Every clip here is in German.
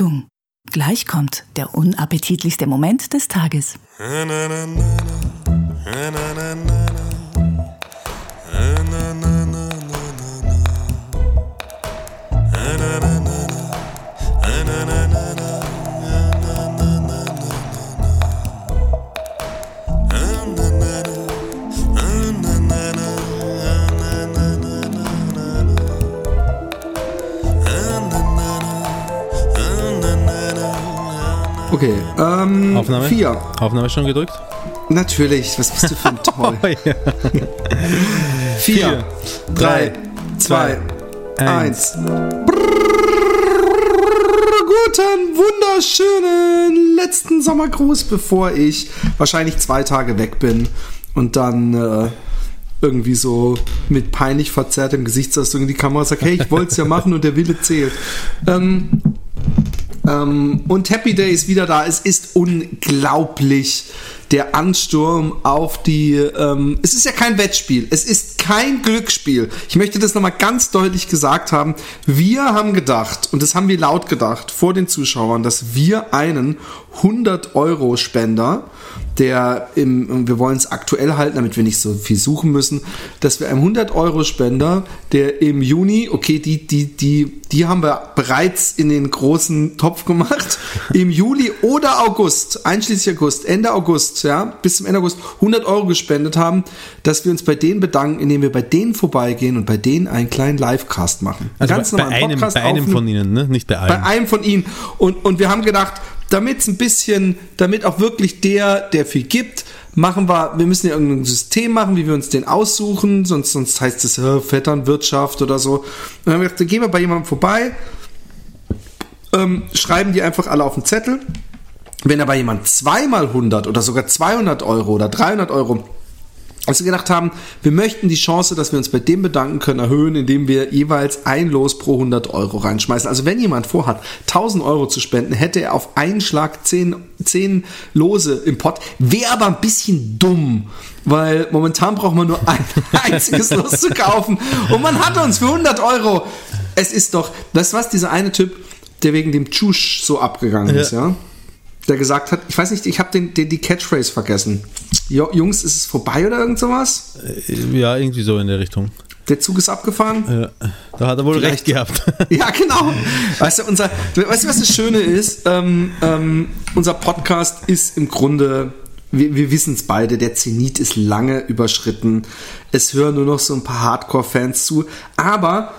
Achtung, gleich kommt der unappetitlichste Moment des Tages. Okay, ähm, Aufnahme? vier. Aufnahme schon gedrückt? Natürlich, was bist du für ein Toll? Oh. Vier, drei, zwei, eins. Guten, wunderschönen letzten Sommergruß, bevor ich wahrscheinlich zwei Tage weg bin und dann äh, irgendwie so mit peinlich verzerrtem Gesichtsausdruck in die Kamera sagt, hey, ich wollte es ja machen und der Wille zählt. Ähm, ähm, und Happy Day ist wieder da. Es ist unglaublich. Der Ansturm auf die. Ähm, es ist ja kein Wettspiel. Es ist kein Glücksspiel. Ich möchte das nochmal ganz deutlich gesagt haben. Wir haben gedacht, und das haben wir laut gedacht vor den Zuschauern, dass wir einen 100-Euro-Spender, der im, wir wollen es aktuell halten, damit wir nicht so viel suchen müssen, dass wir einem 100-Euro-Spender, der im Juni, okay, die, die, die, die haben wir bereits in den großen Topf gemacht, im Juli oder August, einschließlich August, Ende August, ja, bis zum Ende August 100 Euro gespendet haben, dass wir uns bei denen bedanken, indem wir bei denen vorbeigehen und bei denen einen kleinen Livecast machen. Also Ganz bei, bei einem, bei einem von Ihnen, ne? nicht bei allen. bei einem von ihnen. Und, und wir haben gedacht, damit es ein bisschen, damit auch wirklich der, der viel gibt, machen wir, wir müssen ja irgendein System machen, wie wir uns den aussuchen, sonst, sonst heißt es äh, Vetternwirtschaft oder so. Und dann haben wir gedacht, dann gehen wir bei jemandem vorbei, ähm, schreiben die einfach alle auf den Zettel. Wenn aber jemand zweimal 100 oder sogar 200 Euro oder 300 Euro als wir gedacht haben, wir möchten die Chance, dass wir uns bei dem bedanken können, erhöhen, indem wir jeweils ein Los pro 100 Euro reinschmeißen. Also wenn jemand vorhat, 1000 Euro zu spenden, hätte er auf einen Schlag 10, 10 Lose im Pott. Wäre aber ein bisschen dumm, weil momentan braucht man nur ein einziges Los zu kaufen. Und man hat uns für 100 Euro. Es ist doch, das was dieser eine Typ, der wegen dem Tschusch so abgegangen Ja. ist, ja? Der gesagt hat, ich weiß nicht, ich habe den, den, die Catchphrase vergessen. Jungs, ist es vorbei oder irgend sowas? ja, irgendwie so in der Richtung. Der Zug ist abgefahren? Ja, da hat er wohl Vielleicht- recht gehabt. Ja, genau. Weißt du, unser, weißt du, was das Schöne ist? Ähm, ähm, unser Podcast ist im Grunde, wir, wir wissen es beide, der Zenit ist lange überschritten. Es hören nur noch so ein paar Hardcore-Fans zu. Aber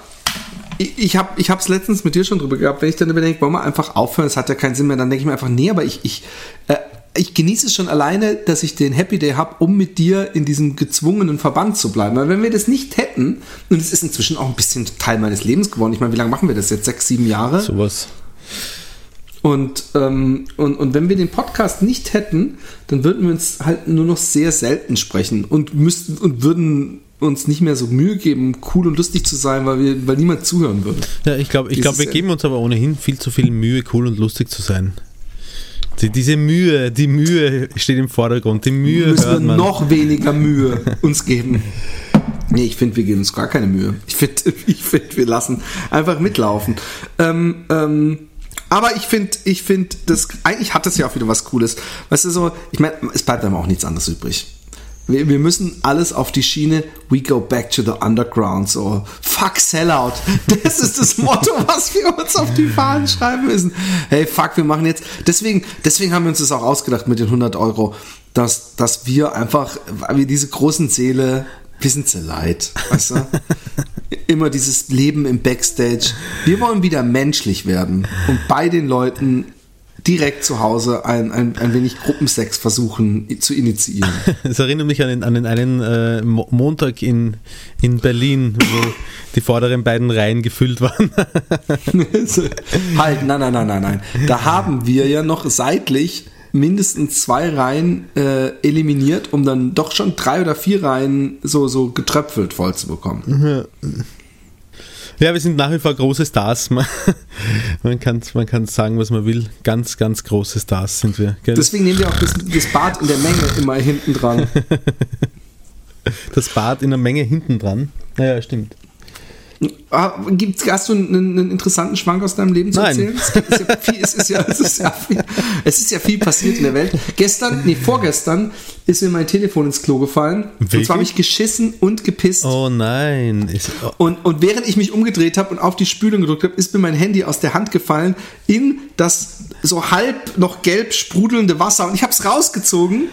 ich, ich habe ich letztens mit dir schon drüber gehabt, wenn ich dann überdenke, wollen wir einfach aufhören, es hat ja keinen Sinn mehr, dann denke ich mir einfach, nee, aber ich, ich, äh, ich genieße es schon alleine, dass ich den Happy Day habe, um mit dir in diesem gezwungenen Verband zu bleiben. Weil wenn wir das nicht hätten, und es ist inzwischen auch ein bisschen Teil meines Lebens geworden, ich meine, wie lange machen wir das jetzt? Sechs, sieben Jahre? Sowas. Und, ähm, und, und wenn wir den Podcast nicht hätten, dann würden wir uns halt nur noch sehr selten sprechen und müssten und würden uns nicht mehr so Mühe geben, cool und lustig zu sein, weil, wir, weil niemand zuhören würde. Ja, ich glaube, ich glaub, wir geben uns aber ohnehin viel zu viel Mühe, cool und lustig zu sein. Die, diese Mühe, die Mühe steht im Vordergrund. Die Mühe müssen wir hört man. noch weniger Mühe uns geben. Nee, ich finde, wir geben uns gar keine Mühe. Ich finde, ich find, wir lassen einfach mitlaufen. Ähm, ähm, aber ich finde, ich finde, das eigentlich hat das ja auch wieder was Cooles. Weißt du so, ich meine, es bleibt einem auch nichts anderes übrig. Wir, wir müssen alles auf die Schiene, we go back to the underground, so fuck sellout. Das ist das Motto, was wir uns auf die Fahnen schreiben müssen. Hey, fuck, wir machen jetzt, deswegen, deswegen haben wir uns das auch ausgedacht mit den 100 Euro, dass, dass wir einfach, weil wir diese großen Seele, wir sind so leid, weißt du? Immer dieses Leben im Backstage. Wir wollen wieder menschlich werden und bei den Leuten direkt zu Hause ein, ein, ein wenig Gruppensex versuchen zu initiieren. Es erinnert mich an den, an den einen äh, Mo Montag in, in Berlin, wo die vorderen beiden Reihen gefüllt waren. halt, nein, nein, nein, nein, nein. Da haben wir ja noch seitlich mindestens zwei Reihen äh, eliminiert, um dann doch schon drei oder vier Reihen so, so getröpfelt voll zu bekommen. Ja, wir sind nach wie vor große Stars. Man, man kann man kann sagen, was man will. Ganz, ganz große Stars sind wir. Gell? Deswegen nehmen wir auch das, das Bad in der Menge immer hinten dran. Das Bad in der Menge hinten dran. Naja, stimmt. Ah, Gibt's, hast du einen, einen interessanten Schwank aus deinem Leben zu Nein. erzählen? Es ist ja viel, es ist ja, es ist ja viel, es ist ja viel passiert in der Welt. Gestern, nee, vorgestern ist mir mein Telefon ins Klo gefallen. Und Wirklich? zwar habe ich geschissen und gepisst. Oh nein. Ist, oh, Und, und während ich mich umgedreht habe und auf die Spülung gedrückt habe, ist mir mein Handy aus der Hand gefallen in das so halb noch gelb sprudelnde Wasser. Und ich habe es rausgezogen.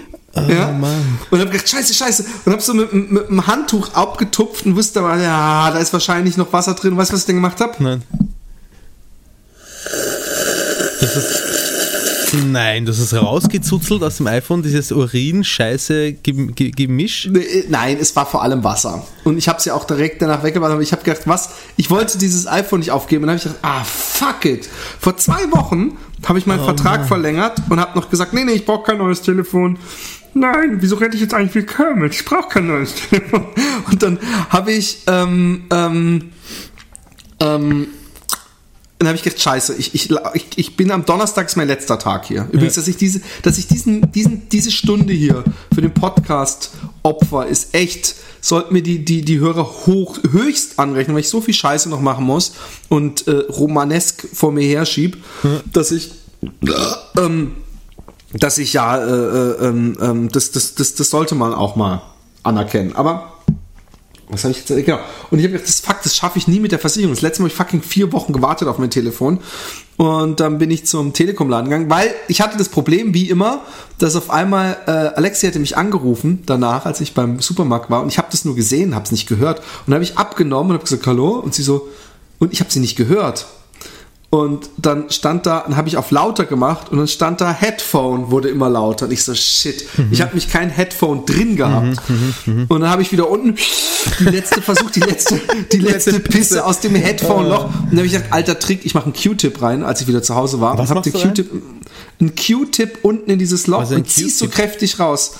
Ja, Mann. Und habe gedacht, scheiße, scheiße. Und habe so mit, mit einem Handtuch abgetupft und wusste aber, ja, da ist wahrscheinlich noch Wasser drin. Weißt du, was ich denn gemacht habe? nein. Das ist, nein, das ist rausgezuzelt aus dem iPhone, dieses Urin-Scheiße-Gemisch. Nee, Nein, es war vor allem Wasser. Und ich habe es ja auch direkt danach weggebracht. Aber ich habe gedacht, was? Ich wollte dieses iPhone nicht aufgeben. Und dann habe ich gedacht, ah, fuck it. Vor zwei Wochen habe ich meinen Vertrag verlängert und habe noch gesagt, nee, nee, ich brauche kein neues Telefon. Nein, wieso rede ich jetzt eigentlich wie Kermit? Ich brauche kein neues Telefon. Und dann habe ich, ähm, ähm, ähm, dann habe ich gedacht, scheiße, ich, ich, ich, bin am Donnerstag ist mein letzter Tag hier. Übrigens, dass ich diese, dass ich diesen, diesen, diese Stunde hier für den Podcast opfer, ist echt, sollten mir die, die, die Hörer hoch, höchst anrechnen, weil ich so viel Scheiße noch machen muss und äh, romanesk vor mir herschieb, dass ich ähm, dass ich ja, äh, äh, ähm, ähm, das, das, das, das sollte man auch mal anerkennen. Aber was habe ich jetzt? Genau. Und ich habe gedacht, das Fakt, das schaffe ich nie mit der Versicherung. Das letzte Mal habe ich fucking vier Wochen gewartet auf mein Telefon. Und dann bin ich zum Telekom-Laden gegangen, weil ich hatte das Problem, wie immer, dass auf einmal äh, Alexi hatte mich angerufen danach, als ich beim Supermarkt war. Und ich habe das nur gesehen, habe es nicht gehört. Und dann habe ich abgenommen und habe gesagt, hallo? Und sie so, und ich habe sie nicht gehört. Und dann stand da, dann habe ich auf lauter gemacht und dann stand da Headphone wurde immer lauter. Und ich so, shit, ich habe mich kein Headphone drin gehabt. Und dann habe ich wieder unten die letzte versucht, die letzte, die letzte Pisse aus dem Headphone-Loch. Und dann habe ich gesagt, alter Trick, ich mache einen Q-Tip rein, als ich wieder zu Hause war. Was und habe den Q-Tip, einen Q-Tip unten in dieses Loch und ziehst so kräftig raus.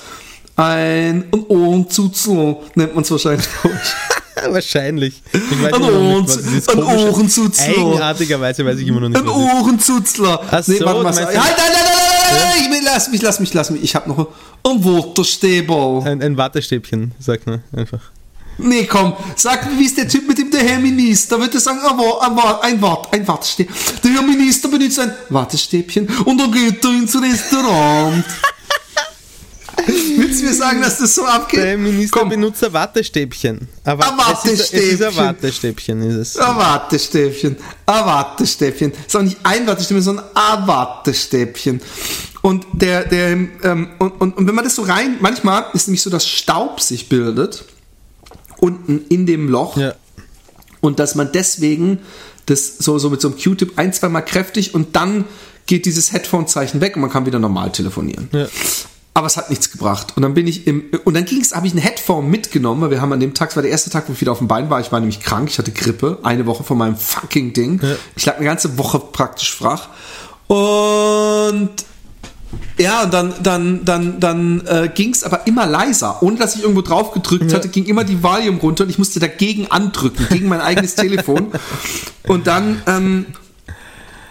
Ein Ohrenzuzlo nennt man es wahrscheinlich. Wahrscheinlich. Ich weiß noch Ohren- nicht, ein Ohrenzuzler. Eigenartigerweise weiß ich immer noch nicht, ist. Ohrenzuzler. Ach so, warte mal. Halt, halt, halt, halt, halt, lass mich, lass mich, lass mich. Ich habe noch ein Waterstäbel. Ein, ein Wattestäbchen, sagt man einfach. Nee, komm, sag mir, wie ist der Typ mit dem der Herr Minister? Würde sagen, ein, Wa- ein, Wa- ein, Wart, ein Wattestäbchen. Der Herr Minister benutzt ein Wattestäbchen und dann geht er ins Restaurant. Willst du mir sagen, dass das so abgeht? Der Minister Komm, benutzt ein Wattestäbchen. Aber Ein Es ist, es ist ein Wattestäbchen. Wattestäbchen, ist es. Ein Wattestäbchen, ein Wattestäbchen. Ist auch nicht ein Wattestäbchen, sondern ein Wattestäbchen. Und der, der, ähm, und, und, und wenn man das so rein, manchmal ist nämlich so, dass Staub sich bildet unten in dem Loch Ja. und dass man deswegen das so, so mit so einem Q-Tip ein, zweimal kräftig und dann geht dieses Headphone-Zeichen weg und man kann wieder normal telefonieren. Ja. Aber es hat nichts gebracht. Und dann bin ich im, und dann ging's, habe ich ein Headphone mitgenommen, weil wir haben an dem Tag, es war der erste Tag, wo ich wieder auf dem Bein war. Ich war nämlich krank, ich hatte Grippe, eine Woche von meinem fucking Ding. Ja. Ich lag eine ganze Woche praktisch flach. Und ja, und dann, dann, dann, dann äh, ging es aber immer leiser. Ohne dass ich irgendwo drauf gedrückt hatte, ging immer die Volume runter und ich musste dagegen andrücken, gegen mein eigenes Telefon. Und dann ähm,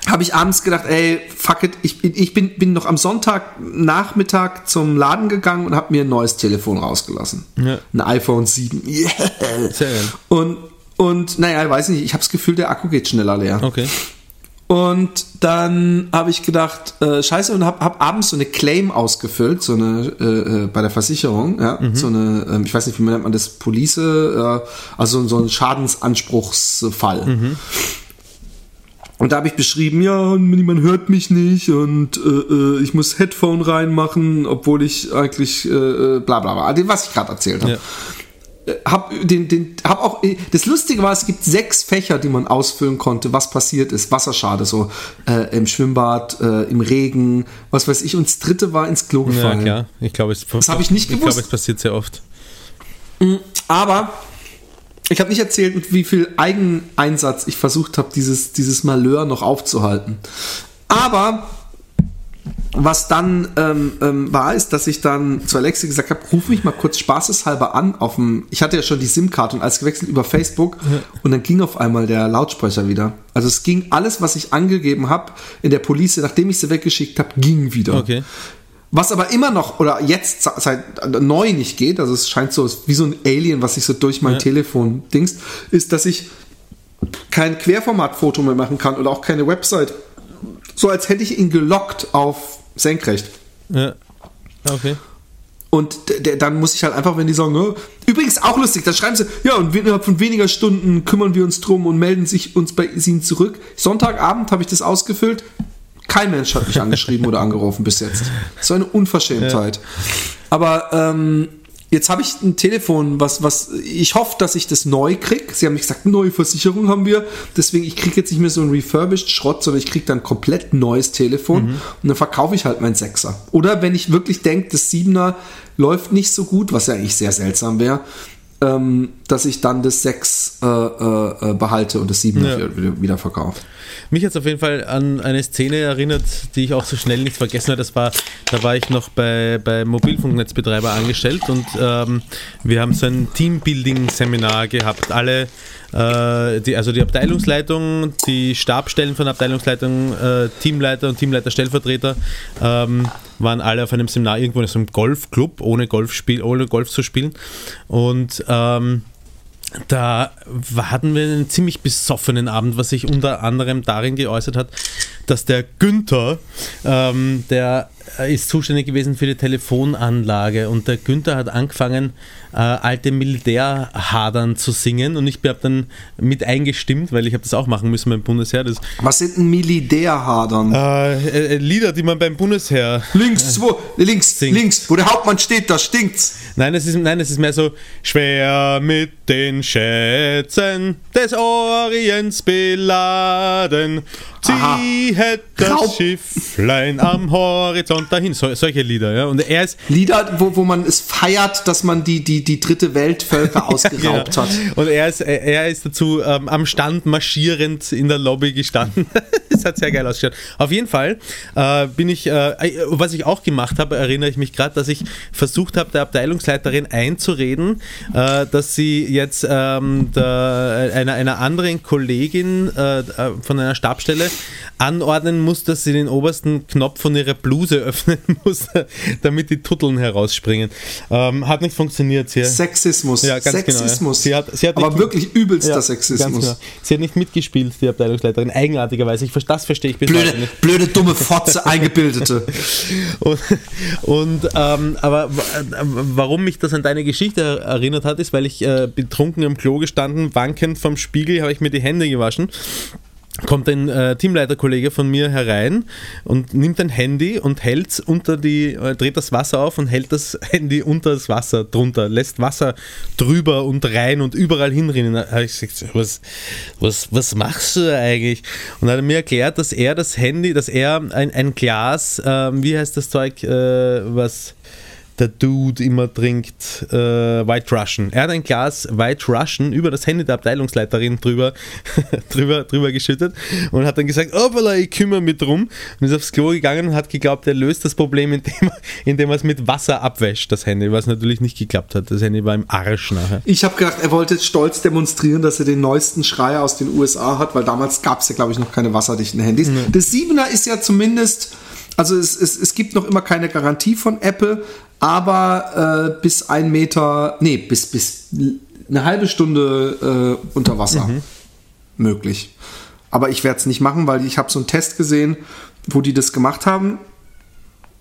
habe ich abends gedacht, ey, fuck it, ich, bin- ich bin, bin noch am Sonntagnachmittag zum Laden gegangen und habe mir ein neues Telefon rausgelassen. Ja. Ein iPhone 7. Yeah. Sehr geil. Und, und naja, ich weiß nicht, ich habe das Gefühl, der Akku geht schneller leer. Okay. Und dann habe ich gedacht, äh, scheiße, und habe hab abends so eine Claim ausgefüllt, so eine äh, äh, bei der Versicherung, ja, so eine, ähm, ich weiß nicht, wie man nennt man das, Police, äh, also so ein Schadensanspruchsfall. Und da habe ich beschrieben, ja, niemand hört mich nicht und äh, äh, ich muss Headphone reinmachen, obwohl ich eigentlich äh, äh, bla bla bla, Also, was ich gerade erzählt habe Ja. hab den, den, hab auch, das Lustige war, es gibt sechs Fächer, die man ausfüllen konnte, was passiert ist. Wasserschade, so äh, im Schwimmbad, äh, im Regen, was weiß ich. Und das dritte war ins Klo Ja, gefallen. klar. Ich glaube, es, Das hab ich nicht Ich gewusst. glaube, es passiert sehr oft. Aber ich habe nicht erzählt, mit wie viel Eigeneinsatz ich versucht habe, dieses, dieses Malheur noch aufzuhalten. Aber was dann ähm, ähm, war, ist, dass ich dann zu Alexi gesagt habe, ruf mich mal kurz spaßeshalber an auf dem, ich hatte ja schon die SIM-Karte und alles gewechselt über Facebook und dann ging auf einmal der Lautsprecher wieder. Also es ging alles, was ich angegeben habe in der Police, nachdem ich sie weggeschickt habe, ging wieder. Okay. Was aber immer noch oder jetzt seit neu nicht geht, also es scheint so wie so ein Alien, was sich so durch mein Ja. Telefon dingst, ist, dass ich kein Querformatfoto mehr machen kann oder auch keine Website. So als hätte ich ihn gelockt auf senkrecht. Ja. Okay. Und dann muss ich halt einfach, wenn die sagen, oh, übrigens auch lustig, da schreiben sie, ja, und innerhalb von weniger Stunden kümmern wir uns drum und melden sich uns bei ihnen zurück. Sonntagabend habe ich das ausgefüllt. Kein Mensch hat mich angeschrieben oder angerufen bis jetzt. So eine Unverschämtheit. Ja. Aber ähm, Jetzt habe ich ein Telefon, was, was, ich hoffe, dass ich das neu kriege. Sie haben mich gesagt, neue Versicherung haben wir. Deswegen, ich kriege jetzt nicht mehr so ein refurbished Schrott, sondern ich kriege dann ein komplett neues Telefon mhm. und dann verkaufe ich halt mein Sechser. Oder wenn ich wirklich denke, das Siebener läuft nicht so gut, was ja eigentlich sehr seltsam wäre, ähm, dass ich dann das 6 äh, äh, behalte und das 7 ja. wieder, wieder verkaufe. Mich hat es auf jeden Fall an eine Szene erinnert, die ich auch so schnell nicht vergessen habe. Das war, da war ich noch bei, bei Mobilfunknetzbetreiber angestellt und ähm, wir haben so ein Teambuilding-Seminar gehabt. Alle äh, die, also die Abteilungsleitung, die Stabstellen von Abteilungsleitung, äh, Teamleiter und Teamleiter-Stellvertreter ähm, waren alle auf einem Seminar irgendwo in so einem Golfclub, ohne, Golfspiel, ohne Golf zu spielen. Und ähm, da hatten wir einen ziemlich besoffenen Abend, was sich unter anderem darin geäußert hat, dass der Günther, ähm, der ist zuständig gewesen für die Telefonanlage und der Günther hat angefangen, äh, alte Militärhadern zu singen und ich habe dann mit eingestimmt, weil ich habe das auch machen müssen beim Bundesheer. Das, Was sind denn Militärhadern? Äh, äh, Lieder, die man beim Bundesheer links, wo, links, singt. links, wo der Hauptmann steht, da stinkt's. Nein, es ist, nein, es ist mehr so schwer mit den Schätzen des Orients beladen. Sie hätte das Raub. Schifflein am Horizont dahin. So, solche Lieder, ja. Und er ist. Lieder, wo, wo man es feiert, dass man die, die, die dritte Weltvölker ausgeraubt ja, hat. Und er ist, er ist dazu ähm, am Stand marschierend in der Lobby gestanden. das hat sehr geil ausgeschaut. Auf jeden Fall äh, bin ich, äh, was ich auch gemacht habe, erinnere ich mich gerade, dass ich versucht habe, der Abteilungsleiterin einzureden, äh, dass sie jetzt ähm, der, einer, einer anderen Kollegin äh, äh, von einer Stabstelle anordnen muss, dass sie den obersten Knopf von ihrer Bluse öffnen muss, damit die Tutteln herausspringen. Ähm, hat nicht funktioniert. Sie, Sexismus. Ja, ganz Sexismus. Genau, ja. sie hat, sie hat Aber wirklich übelster ja, Sexismus. Genau. Sie hat nicht mitgespielt, die Abteilungsleiterin, eigenartigerweise. Ich, das verstehe ich bis blöde, heute nicht. Blöde, dumme Fotze, eingebildete. und, und ähm, aber warum mich das an deine Geschichte erinnert hat, ist, weil ich äh, betrunken im Klo gestanden, wankend vom Spiegel, habe ich mir die Hände gewaschen kommt ein äh, Teamleiterkollege von mir herein und nimmt ein Handy und hält unter die, äh, dreht das Wasser auf und hält das Handy unter das Wasser drunter, lässt Wasser drüber und rein und überall hinrinnen. Da ich gesagt, was, was, was machst du eigentlich? Und hat er mir erklärt, dass er das Handy, dass er ein, ein Glas, äh, wie heißt das Zeug, äh, was der Dude immer trinkt äh, White Russian. Er hat ein Glas White Russian über das Handy der Abteilungsleiterin drüber, drüber, drüber geschüttet und hat dann gesagt, oh, ich kümmere mich drum. Und ist aufs Klo gegangen und hat geglaubt, er löst das Problem, indem, indem er es mit Wasser abwäscht, das Handy, was natürlich nicht geklappt hat. Das Handy war im Arsch nachher. Ich habe gedacht, er wollte stolz demonstrieren, dass er den neuesten Schreier aus den USA hat, weil damals gab es ja, glaube ich, noch keine wasserdichten Handys. Mhm. Das 7er ist ja zumindest also es, es, es gibt noch immer keine Garantie von Apple, aber äh, bis ein Meter, nee, bis, bis eine halbe Stunde äh, unter Wasser mhm. möglich. Aber ich werde es nicht machen, weil ich habe so einen Test gesehen, wo die das gemacht haben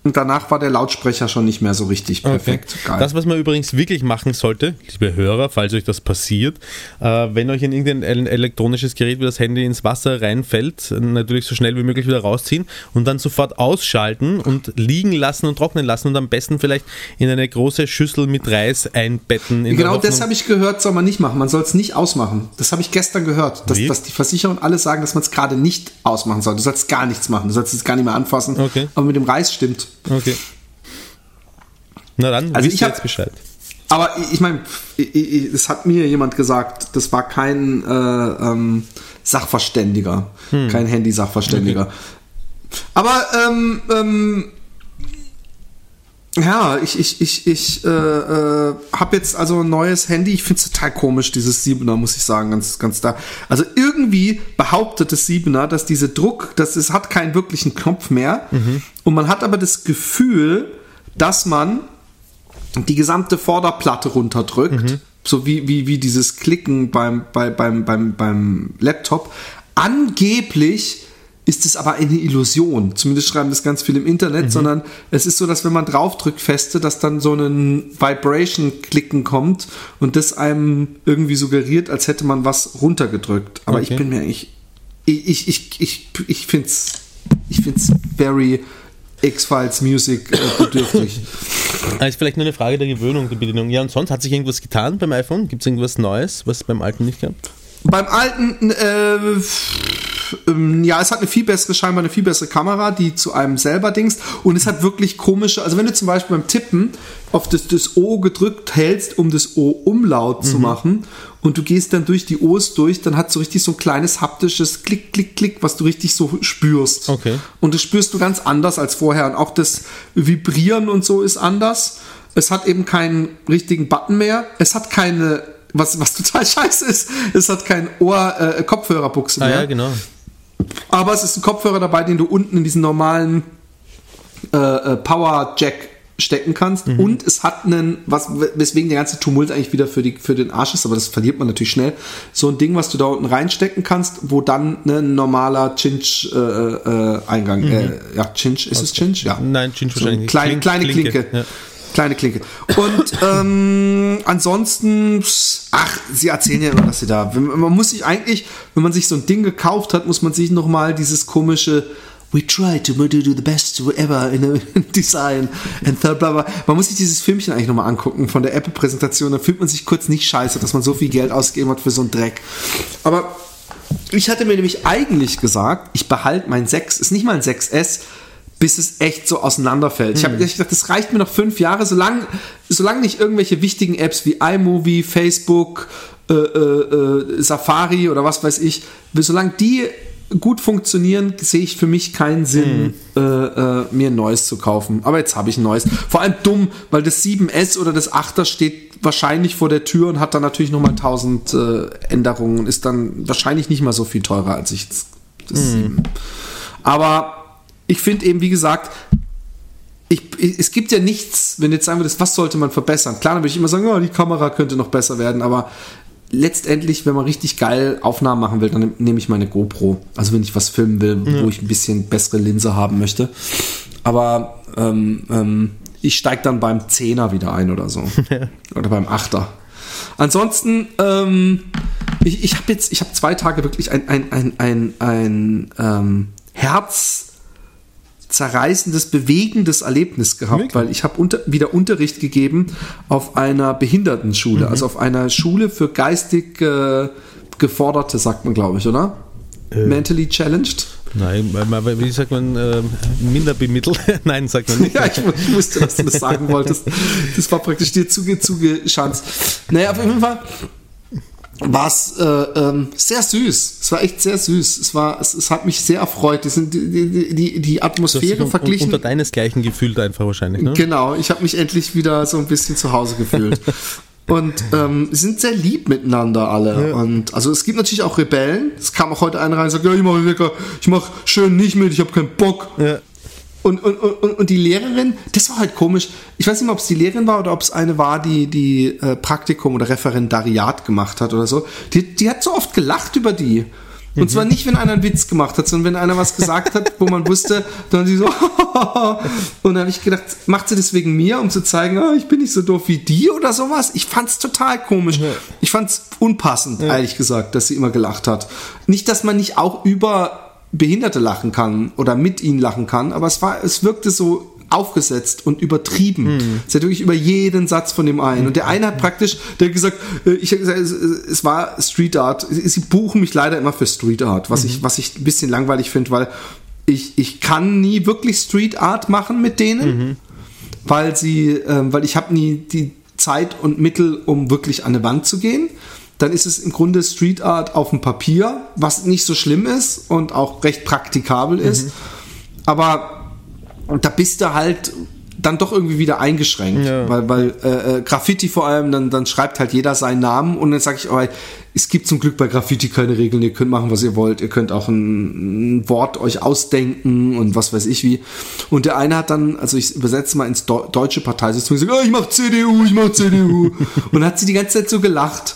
und danach war der Lautsprecher schon nicht mehr so richtig perfekt. Okay. Das, was man übrigens wirklich machen sollte, liebe Hörer, falls euch das passiert, äh, wenn euch in irgendein elektronisches Gerät wie das Handy ins Wasser reinfällt, natürlich so schnell wie möglich wieder rausziehen und dann sofort ausschalten und liegen lassen und trocknen lassen und am besten vielleicht in eine große Schüssel mit Reis einbetten. genau das habe ich gehört, soll man nicht machen. Man soll es nicht ausmachen. Das habe ich gestern gehört, dass, dass die Versicherungen alle sagen, dass man es gerade nicht ausmachen soll. Du sollst gar nichts machen. Du sollst es gar nicht mehr anfassen. Okay. Aber mit dem Reis stimmt. Okay. Na dann, also ich jetzt Bescheid. Aber ich meine, es hat mir jemand gesagt, das war kein äh, ähm, Sachverständiger, hm. kein Handy-Sachverständiger. Okay. Aber ähm, ähm, ja, ich, ich, ich, ich äh, äh, habe jetzt also ein neues Handy. Ich finde es total komisch, dieses 7er, muss ich sagen, ganz, ganz da. Also irgendwie behauptet das 7er, dass diese Druck, dass es hat keinen wirklichen Knopf mehr. Mhm. Und man hat aber das Gefühl, dass man die gesamte Vorderplatte runterdrückt. Mhm so wie, wie, wie dieses Klicken beim, bei, beim, beim, beim Laptop. Angeblich ist es aber eine Illusion. Zumindest schreiben das ganz viele im Internet, mhm. sondern es ist so, dass wenn man draufdrückt feste, dass dann so ein Vibration-Klicken kommt und das einem irgendwie suggeriert, als hätte man was runtergedrückt. Aber okay. ich bin mir eigentlich, ich, ich, ich, ich, ich finde es ich find's very X-Files Music äh, bedürftig. Das ist vielleicht nur eine Frage der Gewöhnung, der Bedienung. Ja, und sonst hat sich irgendwas getan beim iPhone? Gibt es irgendwas Neues, was es beim alten nicht gab? Beim alten, äh, ähm, ja, es hat eine viel bessere, scheinbar eine viel bessere Kamera, die zu einem selber dingst. Und es hat wirklich komische, also wenn du zum Beispiel beim Tippen auf das, das O gedrückt hältst, um das O umlaut mhm. zu machen, und du gehst dann durch die O's durch, dann hat so richtig so ein kleines haptisches Klick, Klick, Klick, was du richtig so spürst. Okay. Und das spürst du ganz anders als vorher. Und auch das Vibrieren und so ist anders. Es hat eben keinen richtigen Button mehr. Es hat keine was, was total scheiße ist, es hat kein Ohr, äh, Kopfhörerbuchse mehr. Ah, ja, genau. Aber es ist ein Kopfhörer dabei, den du unten in diesen normalen äh, äh, Power Jack stecken kannst mhm. und es hat einen, was, weswegen der ganze Tumult eigentlich wieder für, die, für den Arsch ist, aber das verliert man natürlich schnell, so ein Ding, was du da unten reinstecken kannst, wo dann ne, ein normaler Cinch-Eingang, äh, äh, mhm. äh, ja, Cinch, ist okay. es Cinch? Ja. Nein, Cinch so wahrscheinlich nicht. Kleine, kleine Klinke. Klinke. Ja. Kleine Klinke. Und ähm, ansonsten, ach, sie erzählen ja immer, dass sie da. Man muss sich eigentlich, wenn man sich so ein Ding gekauft hat, muss man sich nochmal dieses komische We try to do the best ever in a design and blah, blah, blah. Man muss sich dieses Filmchen eigentlich nochmal angucken von der Apple-Präsentation. Da fühlt man sich kurz nicht scheiße, dass man so viel Geld ausgegeben hat für so einen Dreck. Aber ich hatte mir nämlich eigentlich gesagt, ich behalte mein 6, ist nicht mal ein 6S, bis es echt so auseinanderfällt. Mhm. Ich habe gedacht, das reicht mir noch fünf Jahre, solange, solange nicht irgendwelche wichtigen Apps wie iMovie, Facebook, äh, äh, äh, Safari oder was weiß ich, solange die gut funktionieren, sehe ich für mich keinen Sinn, mhm. äh, äh, mir ein neues zu kaufen. Aber jetzt habe ich ein neues. Vor allem dumm, weil das 7S oder das 8er steht wahrscheinlich vor der Tür und hat dann natürlich nochmal 1000 äh, Änderungen und ist dann wahrscheinlich nicht mal so viel teurer als ich das, mhm. 7. Aber ich finde eben, wie gesagt, ich, es gibt ja nichts, wenn du jetzt sagen würdest, was sollte man verbessern? Klar, dann würde ich immer sagen, oh, die Kamera könnte noch besser werden, aber letztendlich, wenn man richtig geil Aufnahmen machen will, dann nehme ich meine GoPro. Also wenn ich was filmen will, ja. wo ich ein bisschen bessere Linse haben möchte. Aber ähm, ähm, ich steige dann beim 10er wieder ein oder so. Oder beim 8er. Ansonsten, ähm, ich, ich habe jetzt, ich habe zwei Tage wirklich ein, ein, ein, ein, ein ähm, Herz zerreißendes, bewegendes Erlebnis gehabt, okay. weil ich habe unter, wieder Unterricht gegeben auf einer Behindertenschule, mhm. also auf einer Schule für geistig äh, Geforderte, sagt man, glaube ich, oder? Äh. Mentally challenged? Nein, wie sagt man, äh, minder bemittelt? Nein, sagt man nicht. ja, ich, ich, wusste, dass du das sagen wolltest. Das war praktisch dir zuge, zugeschanzt. Naja, auf jeden Fall war es äh, ähm, sehr süß. Es war echt sehr süß. Es war, es, es hat mich sehr erfreut. Die, sind, die, die, die Atmosphäre un, verglichen. Unter deinesgleichen gefühlt einfach wahrscheinlich. Ne? Genau, ich habe mich endlich wieder so ein bisschen zu Hause gefühlt. Und ähm, sind sehr lieb miteinander alle. Ja. Und also es gibt natürlich auch Rebellen. Es kam auch heute einer rein und sagt, ja, ich mache lecker, ich mache schön nicht mit, ich habe keinen Bock. Ja. Und, und, und, und die Lehrerin, das war halt komisch. Ich weiß nicht mehr, ob es die Lehrerin war oder ob es eine war, die die äh, Praktikum oder Referendariat gemacht hat oder so. Die, die hat so oft gelacht über die. Und mhm. zwar nicht, wenn einer einen Witz gemacht hat, sondern wenn einer was gesagt hat, wo man wusste, dann sie so, und dann habe ich gedacht, macht sie das wegen mir, um zu zeigen, oh, ich bin nicht so doof wie die oder sowas? Ich fand es total komisch. Ja. Ich fand es unpassend, ja. ehrlich gesagt, dass sie immer gelacht hat. Nicht, dass man nicht auch über Behinderte lachen kann oder mit ihnen lachen kann, aber es war, es wirkte so aufgesetzt und übertrieben. Mhm. Es hat wirklich über jeden Satz von dem einen. Und der eine hat praktisch, der hat gesagt, äh, ich habe gesagt, es war Street Art. Sie buchen mich leider immer für Street Art, was mhm. ich, was ich ein bisschen langweilig finde, weil ich, ich kann nie wirklich Street Art machen mit denen, mhm. weil sie, äh, weil ich habe nie die Zeit und Mittel, um wirklich an eine Wand zu gehen dann ist es im Grunde Street Art auf dem Papier, was nicht so schlimm ist und auch recht praktikabel ist. Mhm. Aber da bist du halt dann doch irgendwie wieder eingeschränkt. Ja. Weil, weil äh, äh, Graffiti vor allem, dann, dann schreibt halt jeder seinen Namen und dann sage ich, aber es gibt zum Glück bei Graffiti keine Regeln, ihr könnt machen, was ihr wollt, ihr könnt auch ein, ein Wort euch ausdenken und was weiß ich wie. Und der eine hat dann, also ich übersetze mal ins Do deutsche Parteisystem, gesagt, oh, ich mach CDU, ich mach CDU. und hat sie die ganze Zeit so gelacht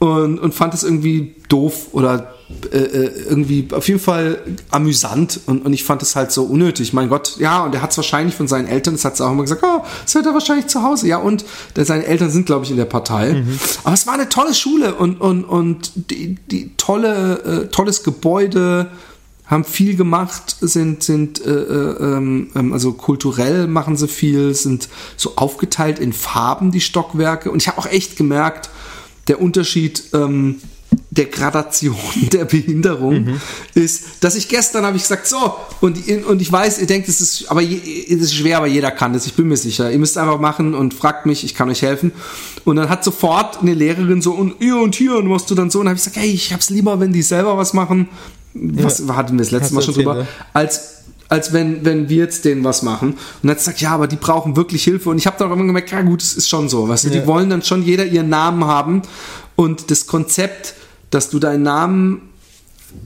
und, und fand es irgendwie doof oder äh, äh, irgendwie auf jeden Fall amüsant und, und ich fand es halt so unnötig. Mein Gott, ja, und er hat es wahrscheinlich von seinen Eltern, das hat sie auch immer gesagt, oh, das hört er wahrscheinlich zu Hause. Ja, und denn seine Eltern sind, glaube ich, in der Partei. Aber es war eine tolle Schule und, und, und die, die tolle, äh, tolles Gebäude, haben viel gemacht, sind, sind äh, äh, ähm, also kulturell machen sie viel, sind so aufgeteilt in Farben, die Stockwerke. Und ich habe auch echt gemerkt, der Unterschied ähm, der Gradation der Behinderung ist, dass ich gestern habe ich gesagt, so, und, und ich weiß, ihr denkt, es ist, aber je, es ist schwer, aber jeder kann das, ich bin mir sicher. Ihr müsst einfach machen und fragt mich, ich kann euch helfen. Und dann hat sofort eine Lehrerin so, und hier und hier, und machst du dann so, und habe ich gesagt, hey, ich hab's lieber, wenn die selber was machen. Was hatten wir das letzte Mal schon drüber? erzählt, Als als wenn, wenn wir jetzt denen was machen. Und dann gesagt, ja, aber die brauchen wirklich Hilfe. Und ich habe dann auch immer gemerkt, ja gut, es ist schon so. Weißt du, Ja. die wollen dann schon jeder ihren Namen haben. Und das Konzept, dass du deinen Namen,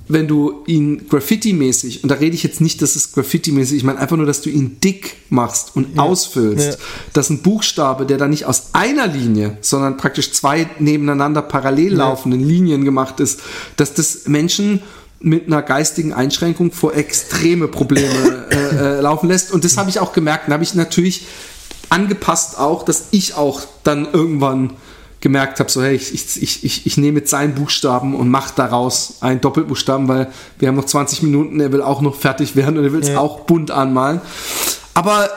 wenn du ihn Graffiti-mäßig, und da rede ich jetzt nicht, dass es Graffiti-mäßig, ich meine einfach nur, dass du ihn dick machst und ausfüllst, Ja. dass ein Buchstabe, der dann nicht aus einer Linie, sondern praktisch zwei nebeneinander parallel laufenden Linien gemacht ist, dass das Menschen mit einer geistigen Einschränkung vor extreme Probleme äh, äh, laufen lässt. Und das habe ich auch gemerkt. Da habe ich natürlich angepasst auch, dass ich auch dann irgendwann gemerkt habe, so hey, ich, ich, ich, ich, nehme jetzt seinen Buchstaben und mache daraus einen Doppelbuchstaben, weil wir haben noch 20 Minuten, er will auch noch fertig werden und er will es Ja. auch bunt anmalen. Aber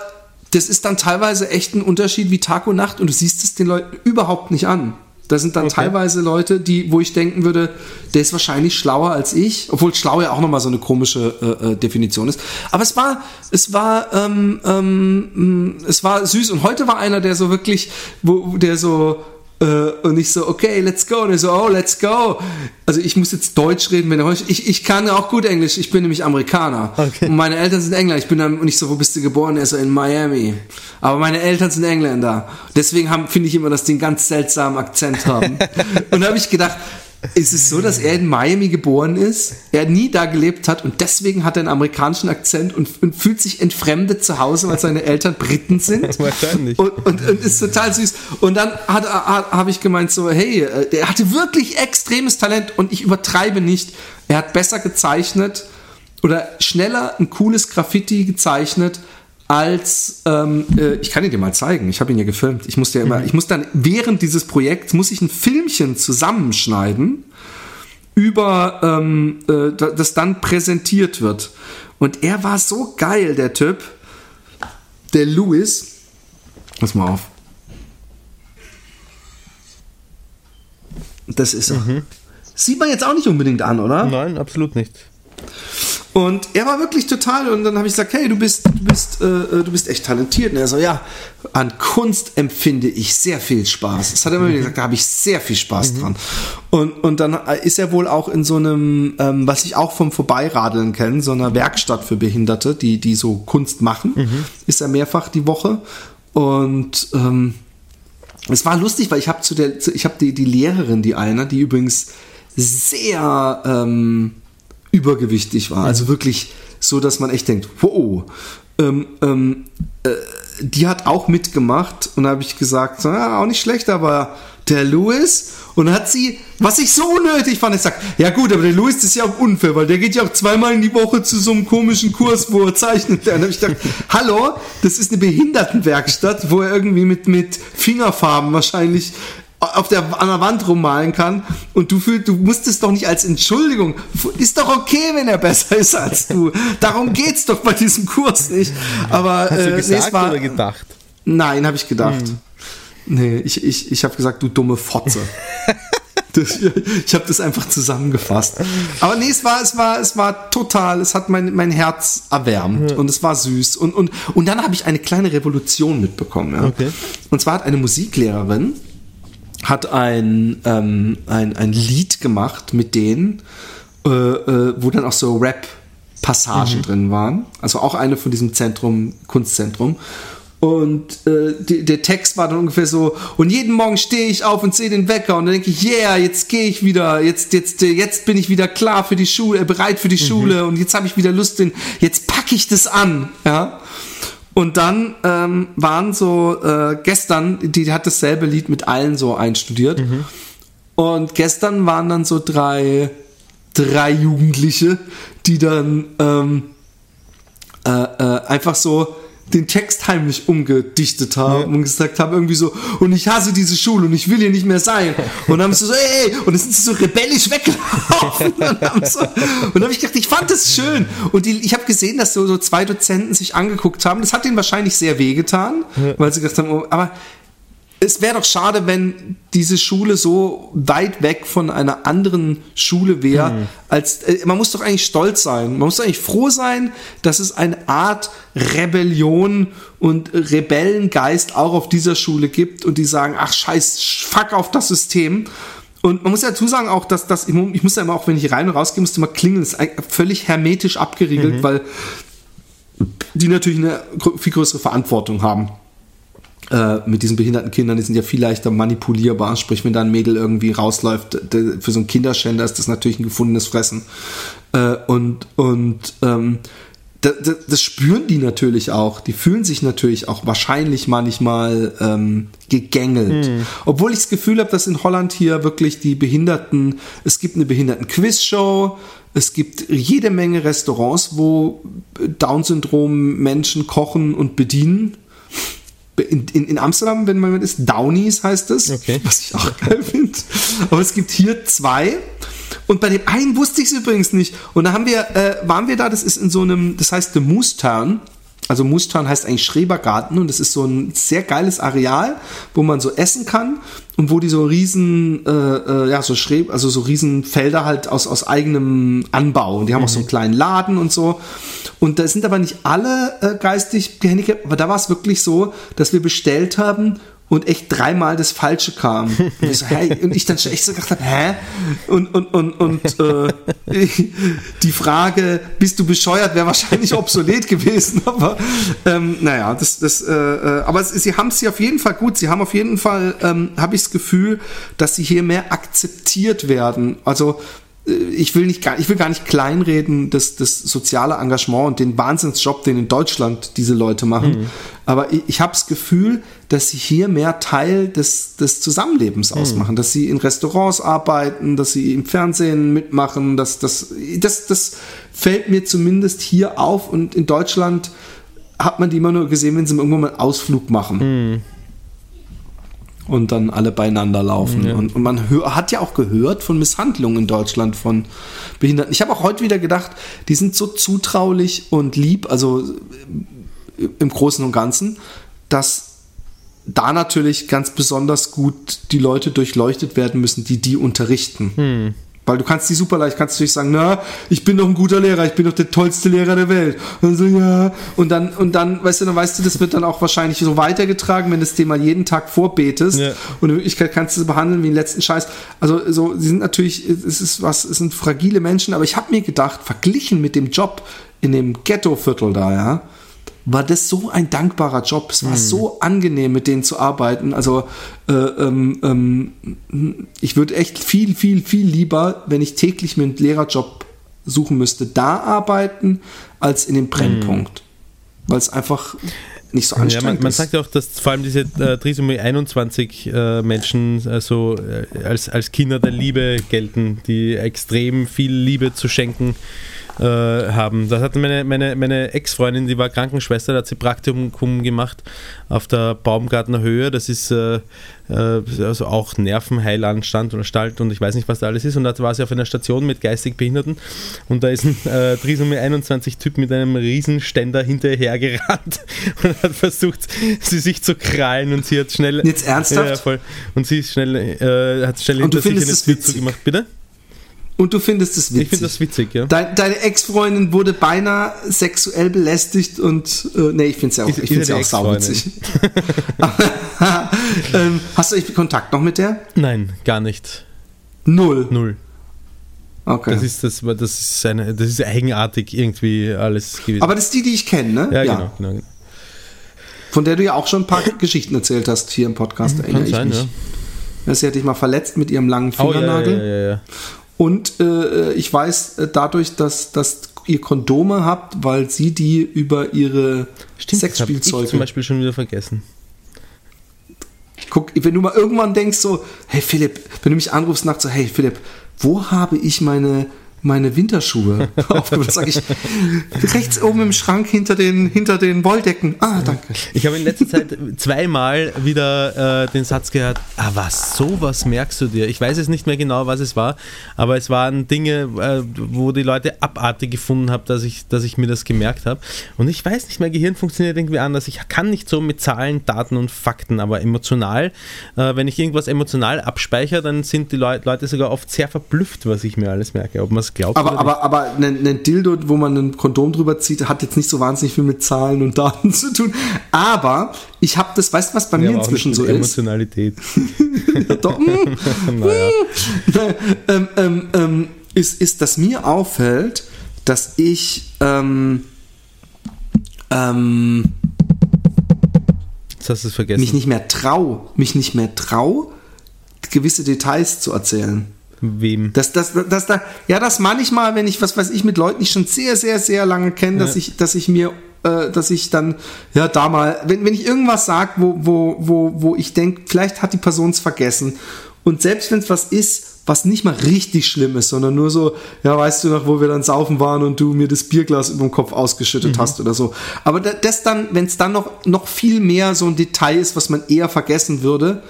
das ist dann teilweise echt ein Unterschied wie Tag und Nacht und du siehst es den Leuten überhaupt nicht an. Da sind dann Okay. teilweise Leute, die, wo ich denken würde, der ist wahrscheinlich schlauer als ich, obwohl schlau ja auch nochmal so eine komische äh, äh, Definition ist. Aber es war, es war, ähm, ähm, es war süß und heute war einer, der so wirklich, wo, der so und ich so, okay, let's go. Und er so, oh, let's go. Also ich muss jetzt Deutsch reden, wenn er heute. Ich, ich kann auch gut Englisch, ich bin nämlich Amerikaner. Okay. Und meine Eltern sind Engländer. Ich bin dann, und ich so, wo bist du geboren? Er so, in Miami. Aber meine Eltern sind Engländer. Deswegen finde ich immer, dass die einen ganz seltsamen Akzent haben. und da habe ich gedacht, ist es so, dass er in Miami geboren ist, er nie da gelebt hat und deswegen hat er einen amerikanischen Akzent und, und fühlt sich entfremdet zu Hause, weil seine Eltern Briten sind? Wahrscheinlich. Und, und, und ist total süß. Und dann habe ich gemeint so, hey, äh, der hatte wirklich extremes Talent und ich übertreibe nicht. Er hat besser gezeichnet oder schneller ein cooles Graffiti gezeichnet als ähm, äh, ich kann ihn dir mal zeigen. Ich habe ihn ja gefilmt. Ich musste ja immer, ich muss dann während dieses Projekts muss ich ein Filmchen zusammenschneiden über ähm, äh, da- das dann präsentiert wird. Und er war so geil, der Typ, der Louis. Pass mal auf. Das ist er. Sieht man jetzt auch nicht unbedingt an, oder? Nein, absolut nicht. Und er war wirklich total und dann habe ich gesagt, hey, du bist, du bist, äh, äh, du bist echt talentiert. Und er so, ja, an Kunst empfinde ich sehr viel Spaß. Das hat er immer wieder gesagt, da habe ich sehr viel Spaß dran. Und, und dann ist er wohl auch in so einem, ähm, was ich auch vom Vorbeiradeln kenne, so einer Werkstatt für Behinderte, die, die so Kunst machen, ist er mehrfach die Woche. Und ähm, es war lustig, weil ich habe zu der, zu- ich habe die, die Lehrerin, die eine, die übrigens sehr ähm, übergewichtig war, also wirklich so, dass man echt denkt, wow, ähm, ähm, äh, die hat auch mitgemacht und da habe ich gesagt, so, ja, auch nicht schlecht, aber der Louis und hat sie, was ich so unnötig fand, ich sag, ja gut, aber der Louis ist ja auch unfair, weil der geht ja auch zweimal in die Woche zu so einem komischen Kurs, wo er zeichnet. Dann habe ich gedacht, hallo, das ist eine Behindertenwerkstatt, wo er irgendwie mit, mit Fingerfarben wahrscheinlich auf der, an der Wand rummalen kann und du fühlst, du musst es doch nicht als Entschuldigung. Ist doch okay, wenn er besser ist als du. Darum geht's doch bei diesem Kurs nicht. Aber Hast du äh, nee, es gesagt war, oder gedacht? Nein, habe ich gedacht. Nee, ich, ich, ich habe gesagt, du dumme Fotze. Das, ich habe das einfach zusammengefasst. Aber nee, es war, es war, es war total, es hat mein, mein Herz erwärmt und es war süß. Und, und, und dann habe ich eine kleine Revolution mitbekommen. Ja. Okay. Und zwar hat eine Musiklehrerin hat ein, ähm, ein, ein Lied gemacht mit denen, äh, äh, wo dann auch so Rap-Passagen drin waren. Also auch eine von diesem Zentrum, Kunstzentrum. Und äh, die, der Text war dann ungefähr so, und jeden Morgen stehe ich auf und sehe den Wecker und dann denke ich, yeah, jetzt gehe ich wieder, jetzt, jetzt, äh, jetzt bin ich wieder klar für die Schule, äh, bereit für die mhm. Schule und jetzt habe ich wieder Lust, in, jetzt packe ich das an. Ja. Und dann ähm, waren so äh, gestern, die hat dasselbe Lied mit allen so einstudiert. Mhm. Und gestern waren dann so drei, drei Jugendliche, die dann ähm, äh, äh, einfach so den Text heimlich umgedichtet haben ja. und gesagt haben irgendwie so und ich hasse diese Schule und ich will hier nicht mehr sein und dann haben sie so ey, und dann sind sie so rebellisch weggelaufen und dann, so, habe ich gedacht ich fand das schön und die, ich habe gesehen dass so, so zwei Dozenten sich angeguckt haben das hat ihnen wahrscheinlich sehr wehgetan ja. weil sie gesagt haben oh, aber es wäre doch schade, wenn diese Schule so weit weg von einer anderen Schule wäre, mhm. als äh, man muss doch eigentlich stolz sein. Man muss eigentlich froh sein, dass es eine Art Rebellion und Rebellengeist auch auf dieser Schule gibt und die sagen, ach scheiß, fuck auf das System. Und man muss ja dazu sagen auch, dass das, ich muss ja immer auch, wenn ich rein und rausgehe, muss immer klingeln, das ist völlig hermetisch abgeriegelt, mhm. weil die natürlich eine viel größere Verantwortung haben äh, mit diesen behinderten Kindern, die sind ja viel leichter manipulierbar. Sprich, wenn da ein Mädel irgendwie rausläuft, für so einen Kinderschänder ist das natürlich ein gefundenes Fressen. Äh, und und ähm, das, das, spüren die natürlich auch. Die fühlen sich natürlich auch wahrscheinlich manchmal ähm, gegängelt. Hm. Obwohl ich das Gefühl habe, dass in Holland hier wirklich die Behinderten, es gibt eine Behinderten-Quiz-Show, es gibt jede Menge Restaurants, wo Down-Syndrom-Menschen kochen und bedienen in, in, in, Amsterdam, wenn man ist, Downies heißt es, okay. was ich auch geil finde. Aber es gibt hier zwei. Und bei dem einen wusste ich es übrigens nicht. Und da haben wir, äh, waren wir da, das ist in so einem, das heißt The Moose Town. Also Mustan heißt eigentlich Schrebergarten und es ist so ein sehr geiles Areal, wo man so essen kann und wo die so riesen, äh, äh, ja, so Schreb, also so riesen Felder halt aus, aus eigenem Anbau. Und die haben mhm. auch so einen mhm. kleinen Laden und so. Und da sind aber nicht alle äh, geistig gehandicapt, aber da war es wirklich so, dass wir bestellt haben und echt dreimal das Falsche kam. Und ich, so, hey, und ich dann echt so gedacht habe, hä? Und, und, und, und äh, die Frage, bist du bescheuert, wäre wahrscheinlich obsolet gewesen. Aber ähm, naja, das, das, äh, äh aber sie haben es hier auf jeden Fall gut. Sie haben auf jeden Fall, ähm, habe ich das Gefühl, dass sie hier mehr akzeptiert werden. Also ich will nicht gar, ich will gar nicht kleinreden, das, das soziale Engagement und den Wahnsinnsjob, den in Deutschland diese Leute machen. Mhm. Aber ich, ich habe das Gefühl, dass sie hier mehr Teil des, des Zusammenlebens mhm. ausmachen, dass sie in Restaurants arbeiten, dass sie im Fernsehen mitmachen, dass das, das, das fällt mir zumindest hier auf und in Deutschland hat man die immer nur gesehen, wenn sie irgendwann mal einen Ausflug machen. Mhm und dann alle beieinander laufen. Ja. Und, und, man hat ja auch gehört von Misshandlungen in Deutschland von Behinderten. Ich habe auch heute wieder gedacht, die sind so zutraulich und lieb, also äh, im Großen und Ganzen, dass da natürlich ganz besonders gut die Leute durchleuchtet werden müssen, die die unterrichten. Hm. Weil du kannst die super leicht, kannst natürlich sagen, na, ich bin doch ein guter Lehrer, ich bin doch der tollste Lehrer der Welt. Und so, ja. Und dann, und dann, weißt du, dann weißt du, das wird dann auch wahrscheinlich so weitergetragen, wenn du das Thema jeden Tag vorbetest. Ja. Und in Wirklichkeit kannst du es behandeln wie den letzten Scheiß. Also, so, sie sind natürlich, es ist was, es sind fragile Menschen, aber ich habe mir gedacht, verglichen mit dem Job in dem Ghetto-Viertel da, ja, war das so ein dankbarer Job. Es war mhm. so angenehm, mit denen zu arbeiten. Also äh, ähm, ähm, ich würde echt viel, viel, viel lieber, wenn ich täglich mir einen Lehrerjob suchen müsste, da arbeiten, als in dem Brennpunkt. Mhm. Weil es einfach nicht so anstrengend ja, man, man sagt ja auch, dass vor allem diese äh, Trisomie 21 äh, Menschen also, äh, als, als Kinder der Liebe gelten, die extrem viel Liebe zu schenken äh, haben. Das hat meine, meine, meine Ex-Freundin, die war Krankenschwester, da hat sie Praktikum gemacht auf der Baumgartner Höhe. Das ist äh, äh also auch Nervenheilanstalt und Stalt und ich weiß nicht, was da alles ist. Und da war sie auf einer Station mit geistig Behinderten und da ist ein äh, Trisomie 21 Typ mit einem Riesenständer hinterher gerannt und hat versucht, sie sich zu krallen und sie hat schnell. Jetzt ernsthaft? Ja, voll. Und sie ist schnell, äh, hat schnell und hinter sich eine Tür zugemacht. Bitte? Und du findest es witzig. Ich finde das witzig, ja. Deine, deine Ex-Freundin wurde beinahe sexuell belästigt und äh, nee, ich finde es ja auch, ich find's ja auch sauwitzig. ähm, hast du echt Kontakt noch mit der? Nein, gar nicht. Null. Null. Okay. Das ist, das, das, ist eine, das ist eigenartig irgendwie alles gewesen. Aber das ist die, die ich kenne, ne? Ja, ja. Genau, genau, genau. von der du ja auch schon ein paar Geschichten erzählt hast hier im Podcast, erinnere Kann ich sein, mich. ja. Ja, Sie hat dich mal verletzt mit ihrem langen Oh, Fingernagel. ja, ja, ja. Und äh, ich weiß äh, dadurch, dass, dass ihr Kondome habt, weil sie die über ihre Stimmt, das hab ich Sexspielzeuge. zum Beispiel schon wieder vergessen. Guck, wenn du mal irgendwann denkst so, hey Philipp, wenn du mich anrufst nachts so, hey Philipp, wo habe ich meine meine Winterschuhe aufgehört? Sag ich, rechts oben im Schrank hinter den hinter den Wolldecken. Ah, danke. Ich habe in letzter Zeit zweimal wieder äh, den Satz gehört, ah was, sowas merkst du dir. Ich weiß jetzt nicht mehr genau, was es war, aber es waren Dinge, äh, wo die Leute abartig gefunden haben, dass ich, dass ich mir das gemerkt habe. Und ich weiß nicht, mein Gehirn funktioniert irgendwie anders. Ich kann nicht so mit Zahlen, Daten und Fakten, aber emotional, äh, wenn ich irgendwas emotional abspeichere, dann sind die Leu Leute sogar oft sehr verblüfft, was ich mir alles merke, ob man es glaubt Aber, aber, aber ein, ein Dildo, wo man ein Kondom drüber zieht, hat jetzt nicht so wahnsinnig viel mit Zahlen und Daten zu tun. Aber ich habe das, weißt du, was bei mir Ja, auch inzwischen so ist? Emotionalität. Ja, doch, naja. ähm, ähm, ähm, ist, ist, dass mir auffällt, dass ich ähm, ähm, Jetzt hast du es vergessen. mich nicht mehr trau, mich nicht mehr trau, gewisse Details zu erzählen. Wem? Dass, dass, dass da, ja, das manchmal, wenn ich, was weiß ich, mit Leuten, die ich schon sehr, sehr, sehr lange kenne, dass Ja. ich, dass ich mir, äh, dass ich dann, ja, da mal, wenn, wenn ich irgendwas sage, wo, wo, wo, wo ich denke, vielleicht hat die Person es vergessen. Und selbst wenn es was ist, was nicht mal richtig schlimm ist, sondern nur so, ja, weißt du noch, wo wir dann saufen waren und du mir das Bierglas über den Kopf ausgeschüttet hast oder so. Aber da- das dann, wenn es dann noch, noch viel mehr so ein Detail ist, was man eher vergessen würde,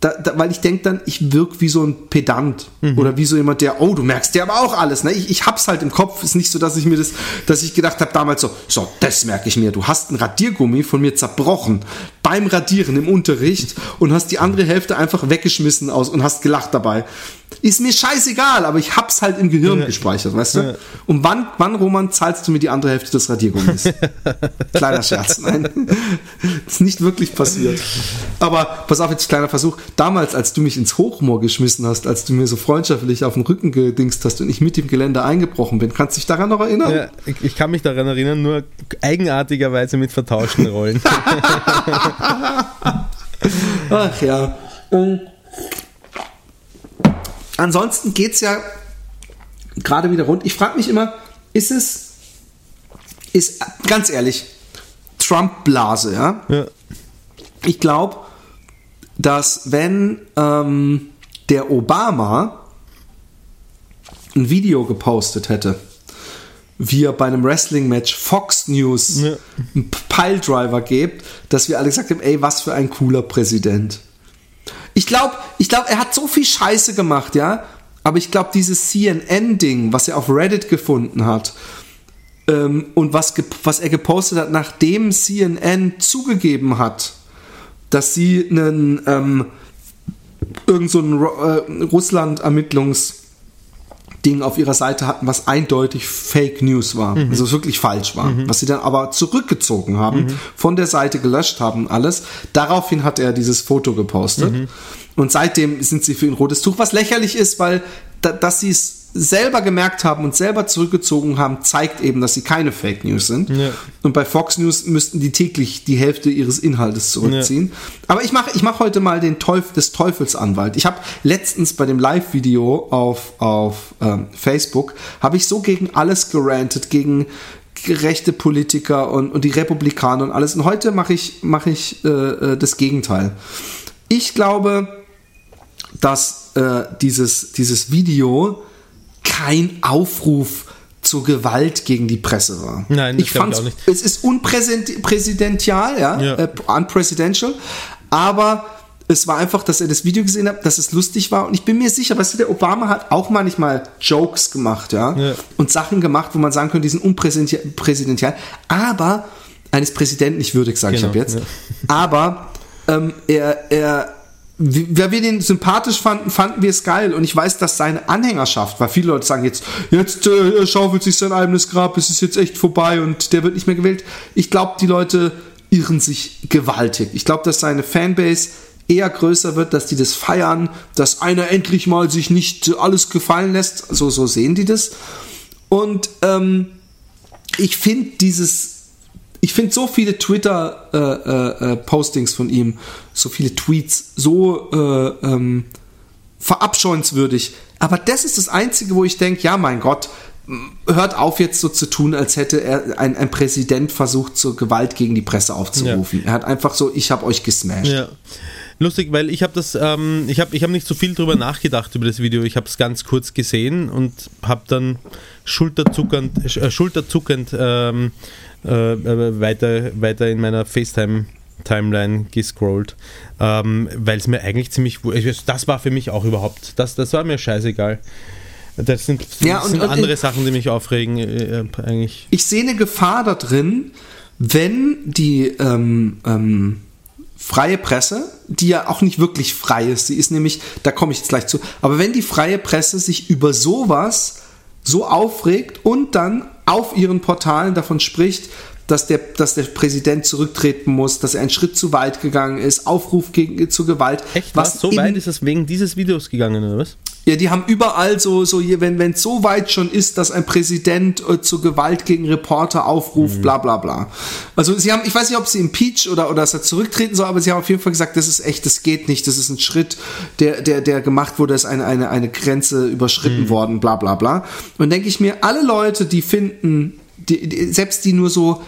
da, da, weil ich denke dann, ich wirke wie so ein Pedant oder wie so jemand, der, oh, du merkst dir aber auch alles. Ne? Ich, ich hab's halt im Kopf. Ist nicht so, dass ich mir das, dass ich gedacht habe damals so, so, das merke ich mir. Du hast ein Radiergummi von mir zerbrochen beim Radieren im Unterricht und hast die andere Hälfte einfach weggeschmissen aus und hast gelacht dabei. Ist mir scheißegal, aber ich hab's halt im Gehirn gespeichert, weißt du? Ja. Und wann, wann, Roman, zahlst du mir die andere Hälfte des Radiergummis? Kleiner Scherz, nein. ist nicht wirklich passiert. Aber pass auf, jetzt kleiner Versuch. Damals, als du mich ins Hochmoor geschmissen hast, als du mir so freundschaftlich auf den Rücken gedingst hast und ich mit dem Gelände eingebrochen bin, kannst du dich daran noch erinnern? Ja, ich, ich kann mich daran erinnern, nur eigenartigerweise mit vertauschten Rollen. Ach ja. Und ansonsten geht's ja gerade wieder rund. Ich frage mich immer, ist es, ist ganz ehrlich, Trump-Blase, ja? ja. Ich glaube, dass wenn ähm, der Obama ein Video gepostet hätte, wie er bei einem Wrestling-Match Fox News Ja. einen Piledriver gibt, dass wir alle gesagt haben, ey, was für ein cooler Präsident. Ich glaube, ich glaub, er hat so viel Scheiße gemacht, ja. Aber ich glaube, dieses CNN-Ding, was er auf Reddit gefunden hat, ähm, und was, was er gepostet hat, nachdem CNN zugegeben hat, dass sie einen ähm, irgend so äh, Russland-Ermittlungs- Ding auf ihrer Seite hatten, was eindeutig Fake News war, also was wirklich falsch war, was sie dann aber zurückgezogen haben, von der Seite gelöscht haben, alles. Daraufhin hat er dieses Foto gepostet. Und seitdem sind sie für ihn rotes Tuch, was lächerlich ist, weil dass sie es selber gemerkt haben und selber zurückgezogen haben, zeigt eben, dass sie keine Fake News sind. Ja. Und bei Fox News müssten die täglich die Hälfte ihres Inhaltes zurückziehen. Aber ich mache ich mach heute mal den Teuf des Teufels Anwalt. Ich habe letztens bei dem Live-Video auf, auf ähm, Facebook, habe ich so gegen alles gerantet, gegen rechte Politiker und, und die Republikaner und alles. Und heute mache ich, mach ich äh, äh, das Gegenteil. Ich glaube, dass äh, dieses, dieses Video kein Aufruf zur Gewalt gegen die Presse war. Nein, ich ich fand's, auch nicht. es ist unpräsidential, ja, Ja. Äh, unpresidential, aber es war einfach, dass er das Video gesehen hat, dass es lustig war und ich bin mir sicher, weißt du, der Obama hat auch manchmal Jokes gemacht, ja, Ja. und Sachen gemacht, wo man sagen könnte, die sind unpräsidential, aber eines Präsidenten nicht würdig, sage ich Genau, ab jetzt, ja. aber ähm, er, er weil wir den sympathisch fanden, fanden wir es geil. Und ich weiß, dass seine Anhängerschaft, weil viele Leute sagen jetzt, jetzt äh, schaufelt sich sein eigenes Grab, es ist jetzt echt vorbei und der wird nicht mehr gewählt. Ich glaube, die Leute irren sich gewaltig. Ich glaube, dass seine Fanbase eher größer wird, dass die das feiern, dass einer endlich mal sich nicht alles gefallen lässt. So, so sehen die das. Und ähm, ich finde dieses ich finde so viele Twitter-Postings äh, äh, von ihm, so viele Tweets, so äh, ähm, verabscheuenswürdig. Aber das ist das Einzige, wo ich denke, ja, mein Gott, hört auf jetzt so zu tun, als hätte er ein, ein Präsident versucht, zur Gewalt gegen die Presse aufzurufen. Ja. Er hat einfach so, ich habe euch gesmashed. Ja. Lustig, weil ich habe das, ähm, ich habe ich hab nicht so viel drüber nachgedacht über das Video. Ich habe es ganz kurz gesehen und habe dann schulterzuckend, äh, schulterzuckend ähm, äh, äh, weiter, weiter in meiner FaceTime Timeline gescrollt, ähm, weil es mir eigentlich ziemlich, das war für mich auch überhaupt, das, das war mir scheißegal. Das sind, das ja, und, sind und, andere Sachen, die mich aufregen, äh, eigentlich. Ich sehe eine Gefahr da drin, wenn die ähm, ähm, freie Presse, die ja auch nicht wirklich frei ist, sie ist nämlich, da komme ich jetzt gleich zu, aber wenn die freie Presse sich über sowas so aufregt und dann auf ihren Portalen davon spricht, dass der, dass der Präsident zurücktreten muss, dass er einen Schritt zu weit gegangen ist, Aufruf gegen, zu Gewalt. Echt? Was so weit ist es wegen dieses Videos gegangen, oder was? Ja, die haben überall so, so hier, wenn es so weit schon ist, dass ein Präsident äh, zu Gewalt gegen Reporter aufruft, mhm. bla bla bla. Also sie haben, ich weiß nicht, ob sie impeach oder, oder dass er zurücktreten soll, aber sie haben auf jeden Fall gesagt, das ist echt, das geht nicht, das ist ein Schritt, der, der, der gemacht wurde, ist eine, eine, eine Grenze überschritten mhm. worden, bla bla bla. Und denke ich mir, alle Leute, die finden, die, die, selbst die nur so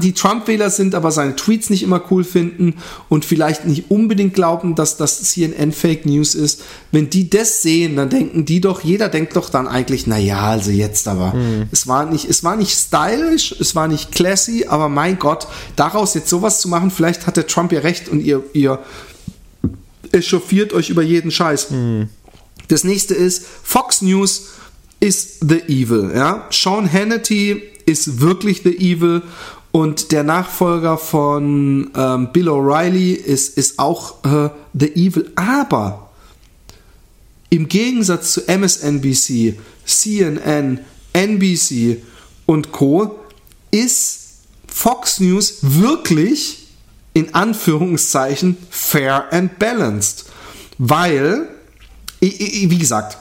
die Trump-Wähler sind, aber seine Tweets nicht immer cool finden und vielleicht nicht unbedingt glauben, dass das CNN Fake News ist, wenn die das sehen, dann denken die doch, jeder denkt doch dann eigentlich, naja, also jetzt aber. Mhm. Es war nicht, es war nicht stylisch, es war nicht classy, aber mein Gott, daraus jetzt sowas zu machen, vielleicht hat der Trump ja recht und ihr, ihr echauffiert euch über jeden Scheiß. Mhm. Das nächste ist, Fox News ist the evil, ja. Sean Hannity ist wirklich the evil und der Nachfolger von ähm, Bill O'Reilly ist, ist auch äh, The Evil. Aber im Gegensatz zu MSNBC, CNN, NBC und Co. ist Fox News wirklich in Anführungszeichen fair and balanced. Weil, wie gesagt,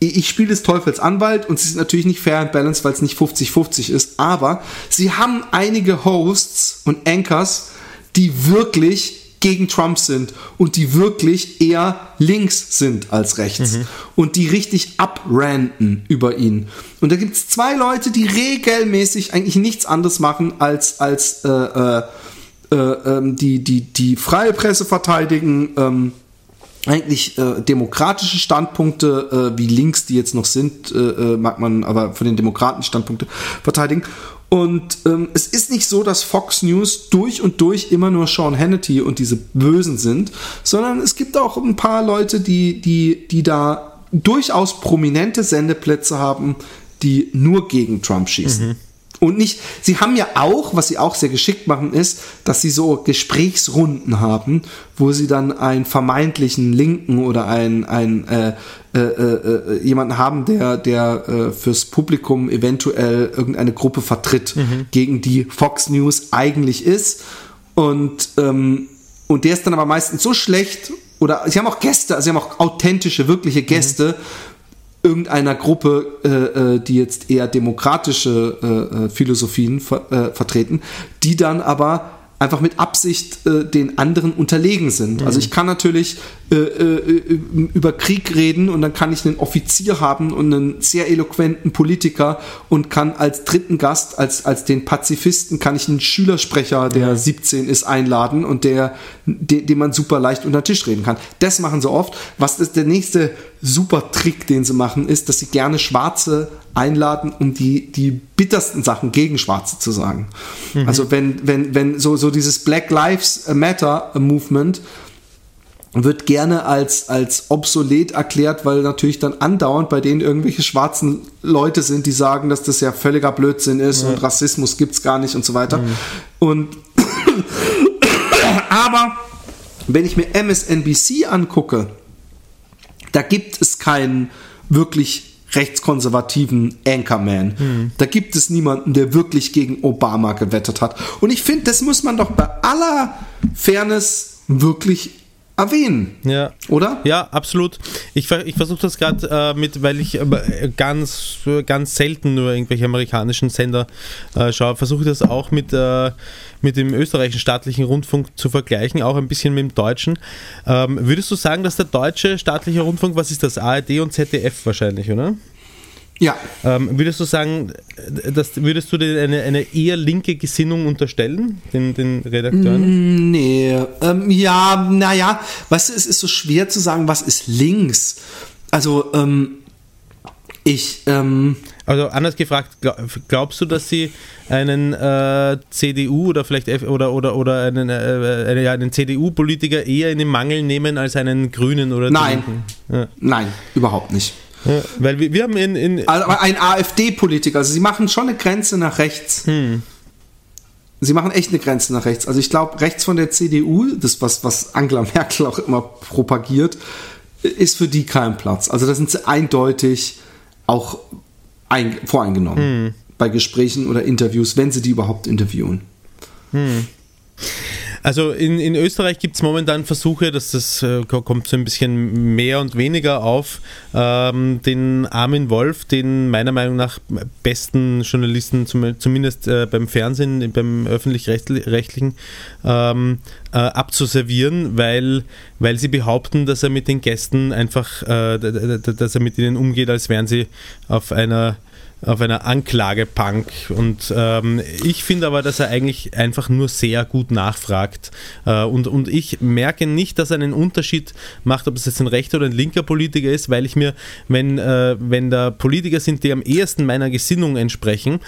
ich spiele des Teufels Anwalt und sie sind natürlich nicht fair and balanced, weil es nicht 50-50 ist, aber sie haben einige Hosts und Anchors, die wirklich gegen Trump sind und die wirklich eher links sind als rechts mhm. und die richtig abranten über ihn. Und da gibt es zwei Leute, die regelmäßig eigentlich nichts anderes machen als, als äh, äh, äh, ähm, die, die, die freie Presse verteidigen, ähm, eigentlich äh, demokratische Standpunkte, äh, wie links die jetzt noch sind, äh, äh, mag man aber von den Demokraten Standpunkte verteidigen. Und ähm, es ist nicht so, dass Fox News durch und durch immer nur Sean Hannity und diese Bösen sind, sondern es gibt auch ein paar Leute, die, die, die da durchaus prominente Sendeplätze haben, die nur gegen Trump schießen. Mhm. Und nicht, sie haben ja auch, was sie auch sehr geschickt machen, ist, dass sie so Gesprächsrunden haben, wo sie dann einen vermeintlichen Linken oder einen, einen äh, äh, äh, jemanden haben, der, der äh, fürs Publikum eventuell irgendeine Gruppe vertritt, mhm. gegen die Fox News eigentlich ist. Und, ähm, und der ist dann aber meistens so schlecht, oder sie haben auch Gäste, also sie haben auch authentische, wirkliche Gäste, mhm irgendeiner Gruppe, äh, äh, die jetzt eher demokratische äh, äh, Philosophien ver äh, vertreten, die dann aber einfach mit Absicht äh, den anderen unterlegen sind. Mhm. Also ich kann natürlich äh, äh, über Krieg reden und dann kann ich einen Offizier haben und einen sehr eloquenten Politiker und kann als dritten Gast, als, als den Pazifisten, kann ich einen Schülersprecher, der mhm. 17 ist, einladen und der, den, den man super leicht unter den Tisch reden kann. Das machen sie oft. Was ist der nächste super Trick, den sie machen, ist, dass sie gerne Schwarze einladen, um die, die bittersten Sachen gegen Schwarze zu sagen. Mhm. Also wenn, wenn, wenn so, so dieses Black Lives Matter Movement wird gerne als, als obsolet erklärt, weil natürlich dann andauernd bei denen irgendwelche schwarzen Leute sind, die sagen, dass das ja völliger Blödsinn ist ja. und Rassismus gibt's gar nicht und so weiter. Mhm. Und aber wenn ich mir MSNBC angucke, da gibt es keinen wirklich rechtskonservativen Anchorman. Mhm. Da gibt es niemanden, der wirklich gegen Obama gewettet hat. Und ich finde, das muss man doch bei aller Fairness wirklich erwähnen. Ja. Oder? Ja, absolut. Ich, ich versuche das gerade äh, mit, weil ich äh, ganz, ganz selten nur irgendwelche amerikanischen Sender äh, schaue, versuche ich das auch mit, äh, mit dem österreichischen staatlichen Rundfunk zu vergleichen, auch ein bisschen mit dem deutschen. Ähm, würdest du sagen, dass der deutsche staatliche Rundfunk, was ist das, ARD und ZDF wahrscheinlich, oder? Ja. Ähm, würdest du sagen, dass, würdest du dir eine, eine eher linke Gesinnung unterstellen, den, den Redakteuren? Nee, ähm, ja, naja, du, es ist so schwer zu sagen, was ist links. Also, ähm, ich, ähm, Also anders gefragt, glaubst du, dass sie einen äh, CDU oder vielleicht F oder oder oder einen, äh, einen, einen CDU-Politiker eher in den Mangel nehmen als einen Grünen oder Nein. Ja. Nein, überhaupt nicht. Ja, weil wir, wir haben in, in also ein AfD-Politiker, also sie machen schon eine Grenze nach rechts. Hm. Sie machen echt eine Grenze nach rechts. Also ich glaube, rechts von der CDU, das was, was Angela Merkel auch immer propagiert, ist für die kein Platz. Also da sind sie eindeutig auch ein, voreingenommen Hm. bei Gesprächen oder Interviews, wenn sie die überhaupt interviewen. Also in, in Österreich gibt es momentan Versuche, dass das äh, kommt so ein bisschen mehr und weniger auf, ähm, den Armin Wolf, den meiner Meinung nach besten Journalisten, zum, zumindest äh, beim Fernsehen, beim öffentlich-rechtlichen, ähm, äh, abzuservieren, weil, weil sie behaupten, dass er mit den Gästen einfach, äh, dass er mit ihnen umgeht, als wären sie auf einer auf einer Anklagebank. Und ähm, ich finde aber, dass er eigentlich einfach nur sehr gut nachfragt. Äh, und, und ich merke nicht, dass er einen Unterschied macht, ob es jetzt ein rechter oder ein linker Politiker ist, weil ich mir, wenn, äh, wenn da Politiker sind, die am ehesten meiner Gesinnung entsprechen,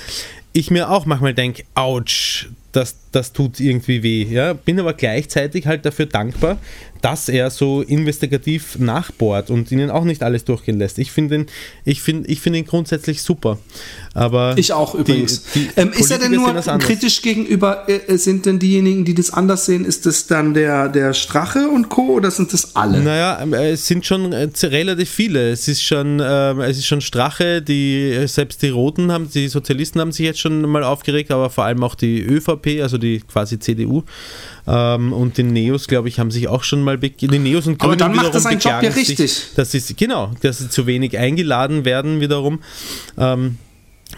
ich mir auch manchmal denke, ouch, das, das tut irgendwie weh. Ja? Bin aber gleichzeitig halt dafür dankbar, dass er so investigativ nachbohrt und ihnen auch nicht alles durchgehen lässt. Ich finde ihn, ich find, ich find ihn grundsätzlich super. Aber ich auch übrigens. Die, die ähm, ist er denn nur kritisch gegenüber, äh, sind denn diejenigen, die das anders sehen, ist das dann der, der Strache und Co. oder sind das alle? Naja, äh, es sind schon äh, relativ viele. Es ist schon, äh, es ist schon Strache, die selbst die Roten haben, die Sozialisten haben sich jetzt schon mal aufgeregt, aber vor allem auch die ÖVP, also die quasi CDU. Ähm, und die Neos, glaube ich, haben sich auch schon mal die Neos und Grünen Aber dann macht das einen Job ja richtig. Sich, dass sie, genau, dass sie zu wenig eingeladen werden wiederum. Ähm,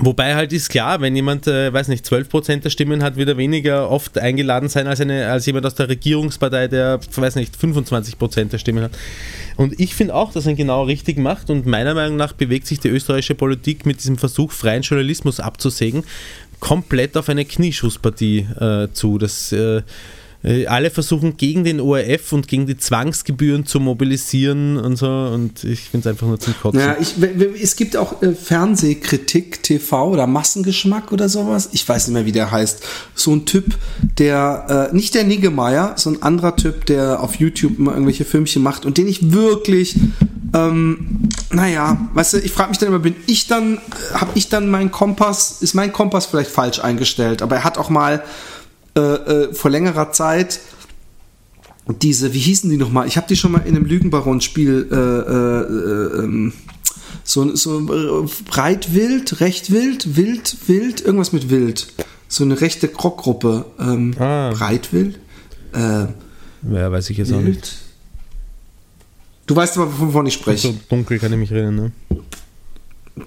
Wobei halt ist klar, wenn jemand, äh, weiß nicht, 12% der Stimmen hat, wird er weniger oft eingeladen sein als, eine, als jemand aus der Regierungspartei, der, weiß nicht, 25% der Stimmen hat. Und ich finde auch, dass er ihn genau richtig macht und meiner Meinung nach bewegt sich die österreichische Politik mit diesem Versuch, freien Journalismus abzusägen, komplett auf eine Knieschusspartie äh, zu. Das äh, alle versuchen gegen den ORF und gegen die Zwangsgebühren zu mobilisieren und so und ich finde es einfach nur zum Kotzen. Ja, ich, es gibt auch äh, Fernsehkritik, TV oder Massengeschmack oder sowas. Ich weiß nicht mehr, wie der heißt. So ein Typ, der, äh, nicht der Niggemeier, so ein anderer Typ, der auf YouTube immer irgendwelche Filmchen macht und den ich wirklich ähm, naja, weißt du, ich frage mich dann immer, bin ich dann, habe ich dann meinen Kompass, ist mein Kompass vielleicht falsch eingestellt, aber er hat auch mal äh, äh, vor längerer Zeit diese, wie hießen die nochmal? Ich habe die schon mal in einem Lügenbaron-Spiel äh, äh, ähm, so, so äh, breit wild, recht wild, wild, wild, irgendwas mit wild. So eine rechte Krockgruppe. Ähm, Ah. Breitwild? Äh, Ja, weiß ich jetzt auch nicht. Du weißt aber, wovon ich spreche. So dunkel kann ich mich erinnern, ne?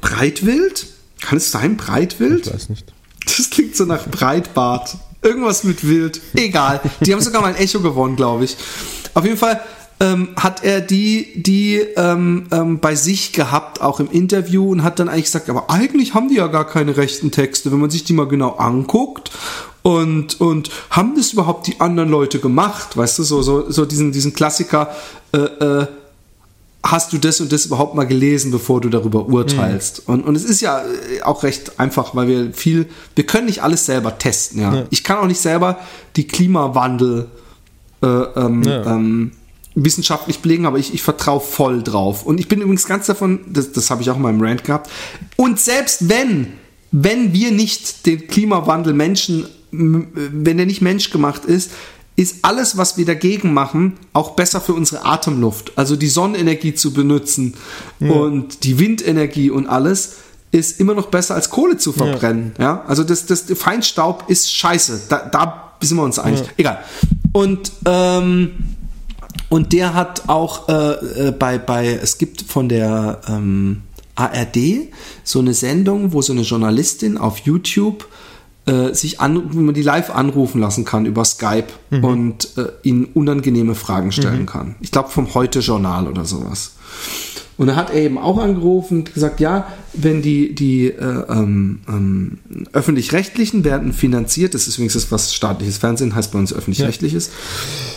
Breitwild? Kann es sein, Breitwild? Ich weiß nicht. Das klingt so nach Breitbart. Irgendwas mit Wild. Egal. Die haben sogar mal ein Echo gewonnen, glaube ich. Auf jeden Fall ähm, hat er die, die ähm, ähm, bei sich gehabt, auch im Interview, und hat dann eigentlich gesagt, aber eigentlich haben die ja gar keine rechten Texte, wenn man sich die mal genau anguckt. Und, und haben das überhaupt die anderen Leute gemacht? Weißt du, so, so, so diesen, diesen Klassiker, äh, äh, hast du das und das überhaupt mal gelesen, bevor du darüber urteilst? Und, und es ist ja äh, auch recht einfach, weil wir viel, wir können nicht alles selber testen, ja. Ja. Ich kann auch nicht selber die Klimawandel äh, ähm, Ja. ähm, wissenschaftlich belegen, aber ich, ich vertraue voll drauf. Und ich bin übrigens ganz davon, das, das habe ich auch in meinem Rant gehabt, und selbst wenn, wenn wir nicht den Klimawandel Menschen, wenn der nicht menschgemacht ist, ist alles, was wir dagegen machen, auch besser für unsere Atemluft. Also die Sonnenenergie zu benutzen und die Windenergie und alles ist immer noch besser als Kohle zu verbrennen. Ja, also das, das Feinstaub ist scheiße. Da, da sind wir uns einig. Egal. Und ähm, Und der hat auch äh, äh, bei, bei, es gibt von der ähm, ARD so eine Sendung, wo so eine Journalistin auf YouTube äh, sich an, wo man die live anrufen lassen kann über Skype mhm. und äh, ihnen unangenehme Fragen stellen mhm. kann. Ich glaube vom Heute-Journal oder sowas. Und da hat er eben auch angerufen und gesagt, ja, wenn die, die äh, ähm, ähm, öffentlich-rechtlichen werden finanziert, das ist übrigens was staatliches Fernsehen heißt bei uns öffentlich-rechtliches,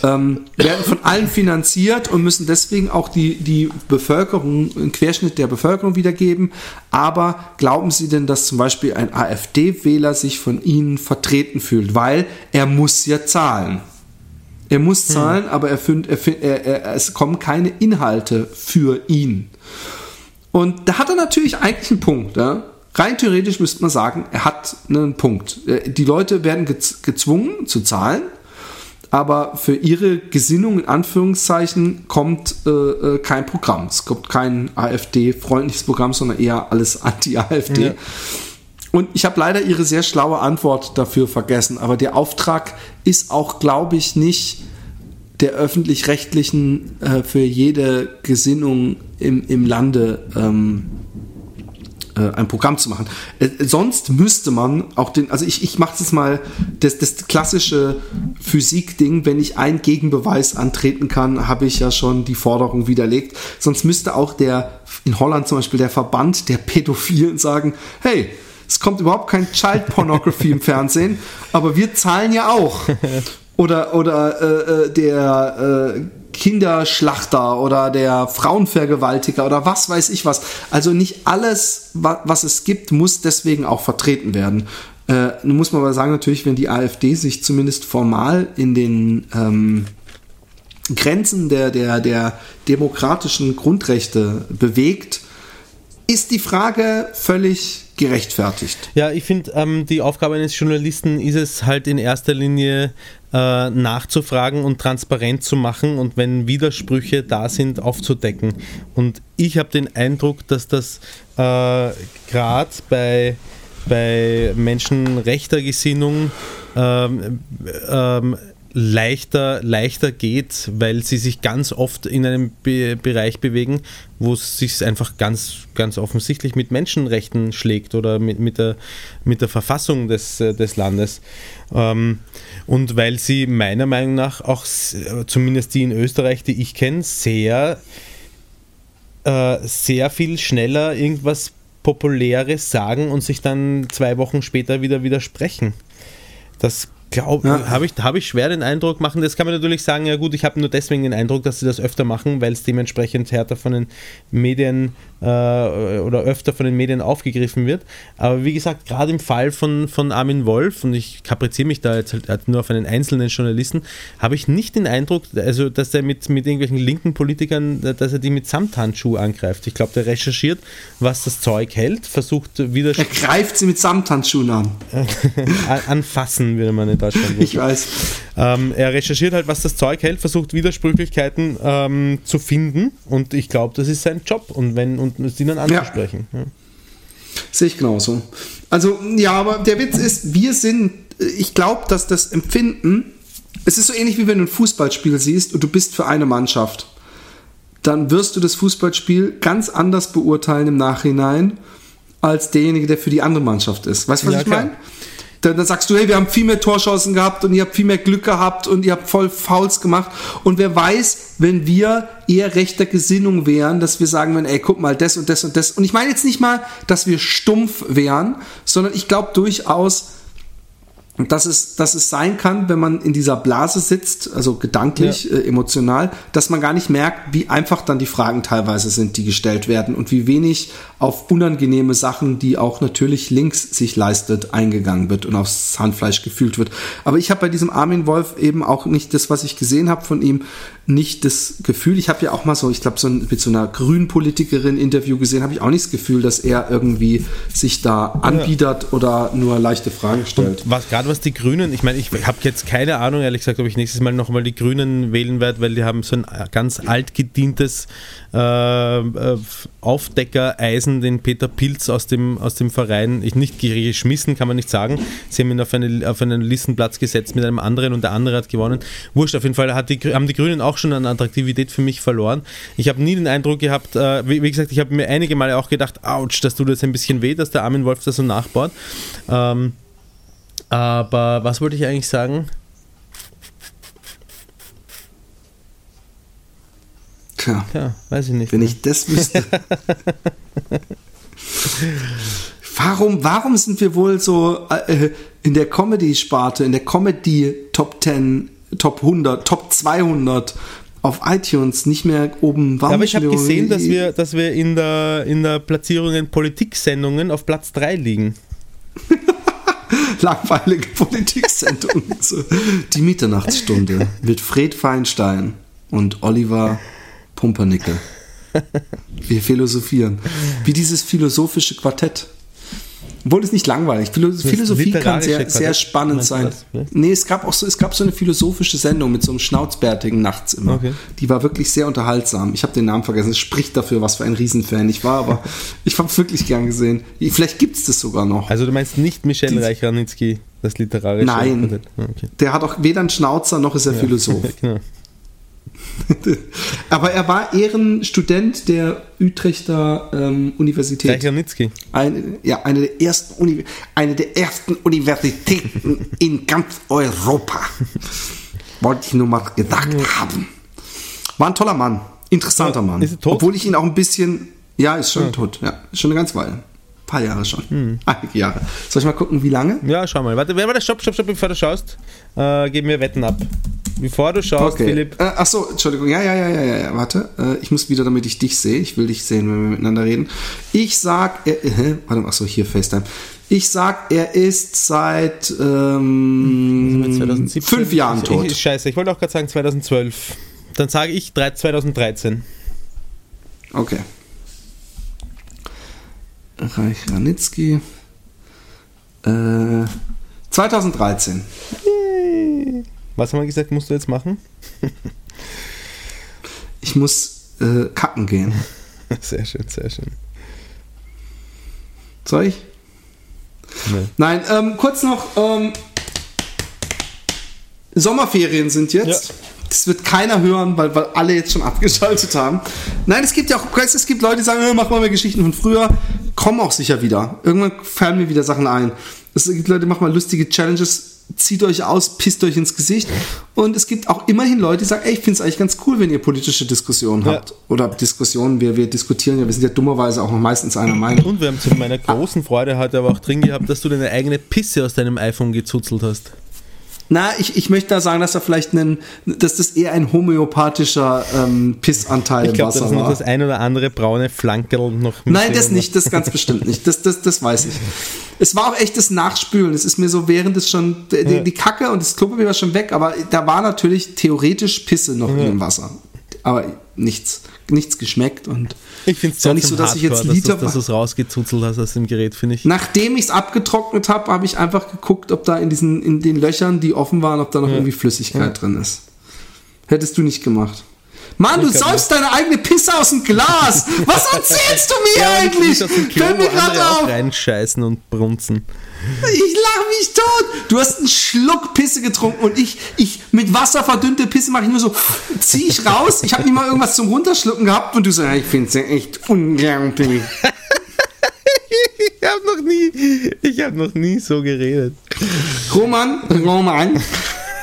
ja. ähm, werden von allen finanziert und müssen deswegen auch die, die Bevölkerung, einen Querschnitt der Bevölkerung wiedergeben. Aber glauben Sie denn, dass zum Beispiel ein AfD-Wähler sich von Ihnen vertreten fühlt? Weil er muss ja zahlen. Er muss hm. zahlen, hm. aber er find, er, er, er, es kommen keine Inhalte für ihn. Und da hat er natürlich eigentlich einen Punkt. Ja? Rein theoretisch müsste man sagen, er hat einen Punkt. Äh, die Leute werden gezwungen zu zahlen, aber für ihre Gesinnung in Anführungszeichen kommt äh, äh kein Programm. Es kommt kein AfD-freundliches Programm, sondern eher alles anti-AfD. Ja. Und ich habe leider ihre sehr schlaue Antwort dafür vergessen, aber der Auftrag ist auch, glaube ich, nicht der öffentlich-rechtlichen äh, für jede Gesinnung im, im Lande ähm, äh, ein Programm zu machen. Äh, sonst müsste man auch den, also ich, ich mache jetzt mal das, das klassische Physik-Ding, wenn ich einen Gegenbeweis antreten kann, habe ich ja schon die Forderung widerlegt. Sonst müsste auch der, in Holland zum Beispiel, der Verband der Pädophilen sagen, hey, es kommt überhaupt kein Child Pornography im Fernsehen, aber wir zahlen ja auch. Oder, oder äh, äh, der äh, Kinderschlachter oder der Frauenvergewaltiger oder was weiß ich was. Also nicht alles, wa was es gibt, muss deswegen auch vertreten werden. Äh, nun muss man aber sagen, natürlich, wenn die AfD sich zumindest formal in den ähm, Grenzen der, der, der demokratischen Grundrechte bewegt, ist die Frage völlig gerechtfertigt. Ja, ich finde, ähm, die Aufgabe eines Journalisten ist es halt in erster Linie äh, nachzufragen und transparent zu machen und wenn Widersprüche da sind, aufzudecken. Und ich habe den Eindruck, dass das äh, gerade bei, bei Menschen rechter Gesinnung ähm, ähm, leichter, leichter geht, weil sie sich ganz oft in einem Be Bereich bewegen, wo es sich einfach ganz, ganz offensichtlich mit Menschenrechten schlägt oder mit, mit, der, mit der Verfassung des, äh, des Landes. Ähm, und weil sie meiner Meinung nach auch, zumindest die in Österreich, die ich kenne, sehr, äh, sehr viel schneller irgendwas Populäres sagen und sich dann zwei Wochen später wieder widersprechen. Das glaube, ja. habe ich, hab ich schwer den Eindruck machen. Das kann man natürlich sagen, ja gut, ich habe nur deswegen den Eindruck, dass sie das öfter machen, weil es dementsprechend härter von den Medien äh, oder öfter von den Medien aufgegriffen wird. Aber wie gesagt, gerade im Fall von, von Armin Wolf, und ich kapriziere mich da jetzt halt nur auf einen einzelnen Journalisten, habe ich nicht den Eindruck, also dass er mit, mit irgendwelchen linken Politikern, dass er die mit Samthandschuh angreift. Ich glaube, der recherchiert, was das Zeug hält, versucht wieder. Er greift sie mit Samthandschuhen an. Anfassen, würde man in Deutschland. Ich weiß. Ähm, er recherchiert halt, was das Zeug hält, versucht Widersprüchlichkeiten ähm, zu finden und ich glaube, das ist sein Job. Und wenn und sie dann anzusprechen. Ja. Ja. Sehe ich genauso. Also, ja, aber der Witz ist, wir sind, ich glaube, dass das Empfinden, es ist so ähnlich wie wenn du ein Fußballspiel siehst und du bist für eine Mannschaft. Dann wirst du das Fußballspiel ganz anders beurteilen im Nachhinein als derjenige, der für die andere Mannschaft ist. Weißt du, was ja, ich meine? Dann, dann, sagst du, hey, wir haben viel mehr Torschancen gehabt und ihr habt viel mehr Glück gehabt und ihr habt voll Fouls gemacht. Und wer weiß, wenn wir eher rechter Gesinnung wären, dass wir sagen würden, ey, guck mal, das und das und das. Und ich meine jetzt nicht mal, dass wir stumpf wären, sondern ich glaube durchaus, dass es, dass es sein kann, wenn man in dieser Blase sitzt, also gedanklich, ja. äh, emotional, dass man gar nicht merkt, wie einfach dann die Fragen teilweise sind, die gestellt werden und wie wenig auf unangenehme Sachen, die auch natürlich links sich leistet, eingegangen wird und aufs Handfleisch gefühlt wird. Aber ich habe bei diesem Armin Wolf eben auch nicht das, was ich gesehen habe von ihm, nicht das Gefühl, ich habe ja auch mal so, ich glaube, so mit so einer Grünpolitikerin Interview gesehen, habe ich auch nicht das Gefühl, dass er irgendwie sich da anbietet ja. oder nur leichte Fragen stellt. Und was gerade was die Grünen, ich meine, ich habe jetzt keine Ahnung, ehrlich gesagt, ob ich nächstes Mal nochmal die Grünen wählen werde, weil die haben so ein ganz altgedientes äh, äh, Aufdecker-Eisen, den Peter Pilz aus dem, aus dem Verein, ich nicht geschmissen, kann man nicht sagen. Sie haben ihn auf, eine, auf einen Listenplatz gesetzt mit einem anderen und der andere hat gewonnen. Wurscht, auf jeden Fall die, haben die Grünen auch schon an Attraktivität für mich verloren. Ich habe nie den Eindruck gehabt, äh, wie, wie, gesagt, ich habe mir einige Male auch gedacht, ouch, das tut jetzt ein bisschen weh, dass der Armin Wolf das so nachbaut. Ähm, aber was wollte ich eigentlich sagen? Tja, Ja, weiß ich nicht. wenn ich das wüsste. warum, warum sind wir wohl so äh, in der Comedy-Sparte, in der Comedy Top 10, Top 100, Top 200 auf iTunes nicht mehr oben? Warum Ja, aber ich habe gesehen, dass wir, dass wir in der, in der Platzierung in Politik-Sendungen auf Platz 3 liegen. langweilige Politiksendung. so. Die Mitternachtsstunde mit Fred Feinstein und Oliver Pumpernickel. Wir philosophieren. Wie dieses philosophische Quartett. Obwohl es nicht langweilig. Philo Philosophie kann sehr, sehr spannend sein. das, ne? Nee, es gab auch so, es gab so eine philosophische Sendung mit so einem Schnauzbärtigen nachts immer. Okay. Die war wirklich sehr unterhaltsam. Ich habe den Namen vergessen. Es spricht dafür, was für ein Riesenfan ich war, aber ich habe wirklich gern gesehen. Vielleicht gibt es das sogar noch. Also du meinst nicht Michel Reich-Ranitzky, das literarische? Nein. Quartett? Ah, Okay. Der hat auch weder einen Schnauzer noch ist er Philosoph. genau. Aber er war Ehrenstudent der Utrechter ähm, Universität. Reich-Ranitzky. Eine, ja, eine der, ersten Uni eine der ersten Universitäten in ganz Europa. Wollte ich nur mal gesagt haben. War ein toller Mann. Interessanter Ja, Mann. ist er tot? Obwohl ich ihn auch ein bisschen. Ja, ist schon tot. Ja, schon eine ganze Weile. Ein paar Jahre schon. Hm. Einige Jahre. Soll ich mal gucken, wie lange? Ja, schau mal. Warte, warte, stopp, stopp, stopp, bevor du schaust. Äh, geben wir Wetten ab. Bevor du schaust, Philipp. Äh, ach so, Entschuldigung. Ja, ja, ja, ja, ja, ja. Warte. Äh, ich muss wieder, damit ich dich sehe. Ich will dich sehen, wenn wir miteinander reden. Ich sag, er, äh, warte mal, ach so, hier FaceTime. Ich sag, er ist seit ähm, 2017? fünf Jahren Ich- tot. Ich, scheiße, ich wollte auch gerade sagen 2012. Dann sage ich drei- 2013. Okay. Reich Ranitzky. Äh, 2013. Was haben wir gesagt, musst du jetzt machen? Ich muss äh, kacken gehen. Sehr schön, sehr schön. Soll ich? Nee. Nein, ähm, kurz noch. Ähm, Sommerferien sind jetzt. Ja. Das wird keiner hören, weil, weil alle jetzt schon abgeschaltet haben. Nein, es gibt ja auch, es gibt Leute, die sagen, mach mal mehr Geschichten von früher. Kommen auch sicher wieder. Irgendwann fallen mir wieder Sachen ein. Es gibt Leute, die machen mal lustige Challenges. Zieht euch aus, pisst euch ins Gesicht. Und es gibt auch immerhin Leute, die sagen, ey, ich finde es eigentlich ganz cool, wenn ihr politische Diskussionen Ja. habt. Oder Diskussionen, wir, wir diskutieren ja, wir sind ja dummerweise auch noch meistens einer Meinung. Und wir haben zu meiner großen Freude heute aber auch drin gehabt, dass du deine eigene Pisse aus deinem iPhone gezuzelt hast. Na, ich, ich möchte da sagen, dass da vielleicht ein, dass das eher ein homöopathischer ähm, Pissanteil Ich im glaube, da Wasser ist noch war. das ein oder andere braune Flankerl noch mit Nein, das nicht, das ganz bestimmt nicht. Das, das, das weiß ich. Es war auch echt das Nachspülen. Es ist mir so während es schon, die, die Kacke und das Klopapier war schon weg, aber da war natürlich theoretisch Pisse noch in dem Wasser. Aber nichts, nichts geschmeckt und Ich finde es ja nicht so, dass ich jetzt Liter- dass du es rausgezuzelt hast aus dem Gerät, finde ich. Nachdem ich es abgetrocknet habe, habe ich einfach geguckt, ob da in diesen, in den Löchern, die offen waren, ob da noch irgendwie Flüssigkeit drin ist. Hättest du nicht gemacht. Mann, du säufst deine eigene Pisse aus dem Glas. Was erzählst du mir Ja, eigentlich? Fällt mir gerade auf. reinscheißen und brunzen. Ich lache mich tot. Du hast einen Schluck Pisse getrunken und ich, ich mit Wasser verdünnte Pisse mache ich nur so, zieh ich raus. Ich habe nicht mal irgendwas zum Runterschlucken gehabt und du sagst, ich finde es ja echt unglaublich. Ich habe noch nie, ich habe noch nie so geredet. Roman, Roman.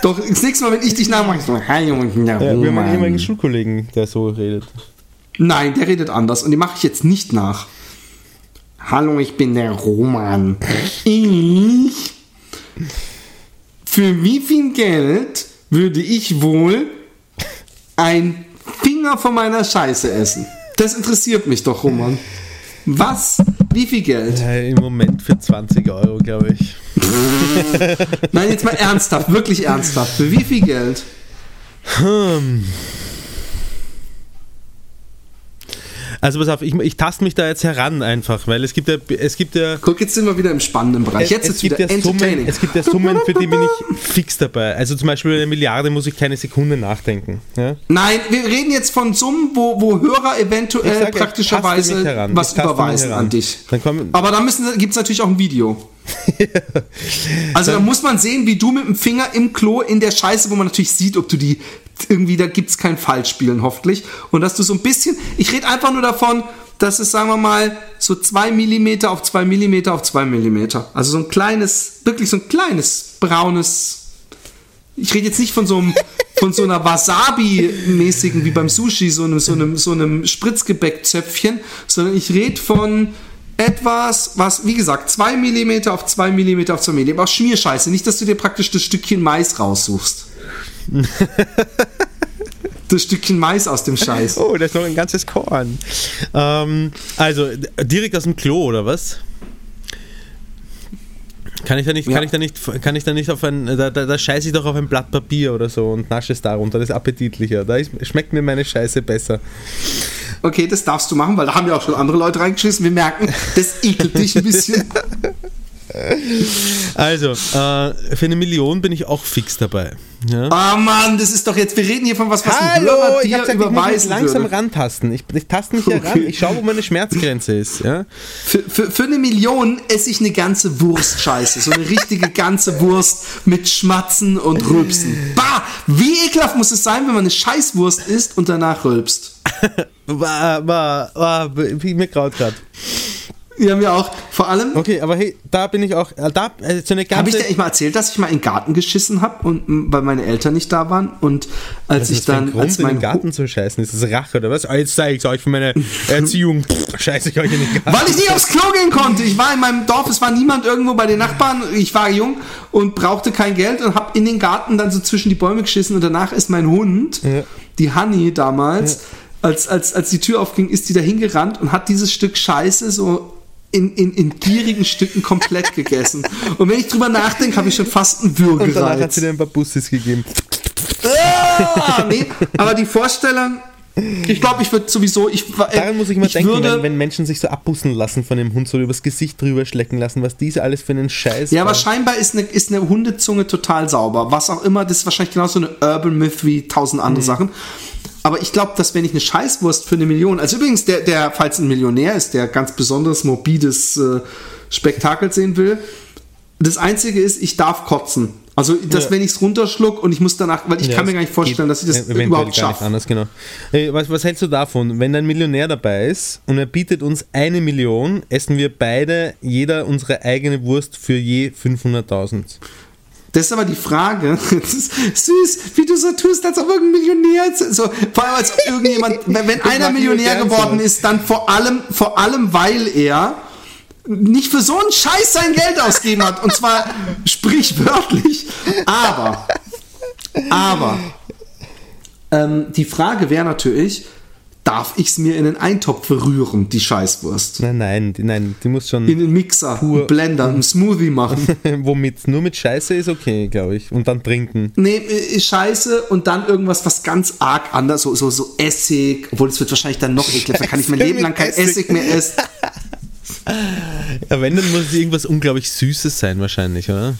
Doch, das nächste Mal, wenn ich dich nachmache, ich so, der Ja, wir haben einen ehemaligen. Schulkollegen, der so redet. Nein, der redet anders und den mache ich jetzt nicht nach. Hallo, ich bin der Roman. Ich. Für wie viel Geld würde ich wohl ein Finger von meiner Scheiße essen? Das interessiert mich doch, Roman. Was? Wie viel Geld? Ja, Im Moment für 20 Euro, glaube ich. Nein, jetzt mal ernsthaft, wirklich ernsthaft. Für wie viel Geld? Also pass auf, ich, ich taste mich da jetzt heran einfach, weil es gibt ja, es gibt ja Guck, jetzt sind wir wieder im spannenden Bereich. Jetzt es, ist gibt wieder ja Summen, es gibt ja Summen, für die bin ich fix dabei. Also zum Beispiel eine Milliarde muss ich keine Sekunde nachdenken. Ja? Nein, wir reden jetzt von Summen, wo, wo Hörer eventuell sag praktischerweise was überweisen an dich. Dann Aber da gibt es natürlich auch ein Video. Also da muss man sehen, wie du mit dem Finger im Klo in der Scheiße, wo man natürlich sieht, ob du die irgendwie, da gibt es kein Falschspielen hoffentlich. Und dass du so ein bisschen, ich rede einfach nur davon, dass es, sagen wir mal, so 2 mm auf 2 mm auf 2 mm. Also so ein kleines, wirklich so ein kleines braunes. Ich rede jetzt nicht von so einem, von so einer Wasabi-mäßigen, wie beim Sushi, so einem, so einem, so einem Spritzgebäckzöpfchen, sondern ich rede von etwas, was, wie gesagt, 2 mm auf 2 mm auf 2 mm, aber Schmierscheiße. Nicht, dass du dir praktisch das Stückchen Mais raussuchst. das Stückchen Mais aus dem Scheiß. Oh, da ist noch ein ganzes Korn. Ähm, also, direkt aus dem Klo, oder was? Kann ich da nicht, Ja. kann ich da nicht, kann ich da nicht auf ein, da, da, da scheiße ich doch auf ein Blatt Papier oder so und nasche es darunter, das ist appetitlicher. Da ist, schmeckt mir meine Scheiße besser. Okay, das darfst du machen, weil da haben ja auch schon andere Leute reingeschissen. Wir merken, das ekelt dich ein bisschen. Also, äh, für eine Million bin ich auch fix dabei. Ja? Ah Mann, das ist doch jetzt, wir reden hier von was, was ein Hörer ich hab gesagt, ich überweisen langsam würde. rantasten. Ich, ich taste mich hier Okay. ran. Ich schaue, wo meine Schmerzgrenze ist. Ja? Für, für, für eine Million esse ich eine ganze Wurstscheiße. So eine richtige ganze Wurst mit Schmatzen und Rülpsen. Bah! Wie ekelhaft muss es sein, wenn man eine Scheißwurst isst und danach rülpst? War, war, wie mir graut gerade. Ja auch, vor allem, Okay, aber hey, da bin ich auch, äh, da, also so eine habe ganze... ich dir echt mal erzählt, dass ich mal in den Garten geschissen habe und weil meine Eltern nicht da waren und als ich für dann Grund, als in den mein Garten zu scheißen? Ist das Rache oder was? Ah, jetzt zeige ich euch von meiner Erziehung. Pff, Scheiße ich euch in den Garten. Weil ich nicht aufs Klo gehen konnte. Ich war in meinem Dorf, es war niemand irgendwo bei den Nachbarn. Ich war jung und brauchte kein Geld und habe in den Garten dann so zwischen die Bäume geschissen und danach ist mein Hund, Ja. die Honey damals, als, als, als die Tür aufging, ist die da hingerannt und hat dieses Stück Scheiße so in, in, in gierigen Stücken komplett gegessen. Und wenn ich drüber nachdenke, habe ich schon fast einen Und danach hat Würgereiz. sie dir ein paar Bussis gegeben. Ah, nee, aber die Vorstellung, ich glaube, ich würde sowieso, ich, äh, Daran muss ich immer denken, würde, wenn, wenn Menschen sich so abbussen lassen von dem Hund, so übers Gesicht drüber schlecken lassen, was diese alles für einen Scheiß Ja, aber scheinbar ist eine, ist eine Hundezunge total sauber. Was auch immer, das ist wahrscheinlich genauso eine Urban Myth wie tausend andere Sachen. Aber ich glaube, dass wenn ich eine Scheißwurst für eine Million, also übrigens, der, der, falls ein Millionär ist, der ganz besonderes morbides äh, Spektakel sehen will, das Einzige ist, ich darf kotzen. Also, dass Ja. wenn ich es runterschluck und ich muss danach, weil ich Ja, kann mir gar nicht vorstellen, dass ich das überhaupt schaffe. anders, genau. Was, was hältst du davon, wenn ein Millionär dabei ist und er bietet uns eine Million, essen wir beide jeder unsere eigene Wurst für je 500.000? Das ist aber die Frage. Süß, wie du so tust, als ob irgendein Millionär. So, vor allem als ob irgendjemand, wenn, einer Millionär geworden ist, dann vor allem, vor allem, weil er nicht für so einen Scheiß sein Geld ausgeben hat. Und zwar sprichwörtlich. Aber, aber, ähm, die Frage wäre natürlich, darf ich es mir in den Eintopf rühren, die Scheißwurst? Nein, nein, die, nein, die muss schon. In den Mixer, Pur. einen Blender, einen Smoothie machen. Womit? Nur mit Scheiße ist okay, glaube ich. Und dann trinken. Nee, äh, Scheiße und dann irgendwas, was ganz arg anders, so, so, so Essig, obwohl es wird wahrscheinlich dann noch ekliger, dann kann ich mein Leben lang kein Essig. Essig mehr essen. Ja, wenn, dann muss es irgendwas unglaublich Süßes sein, wahrscheinlich, oder?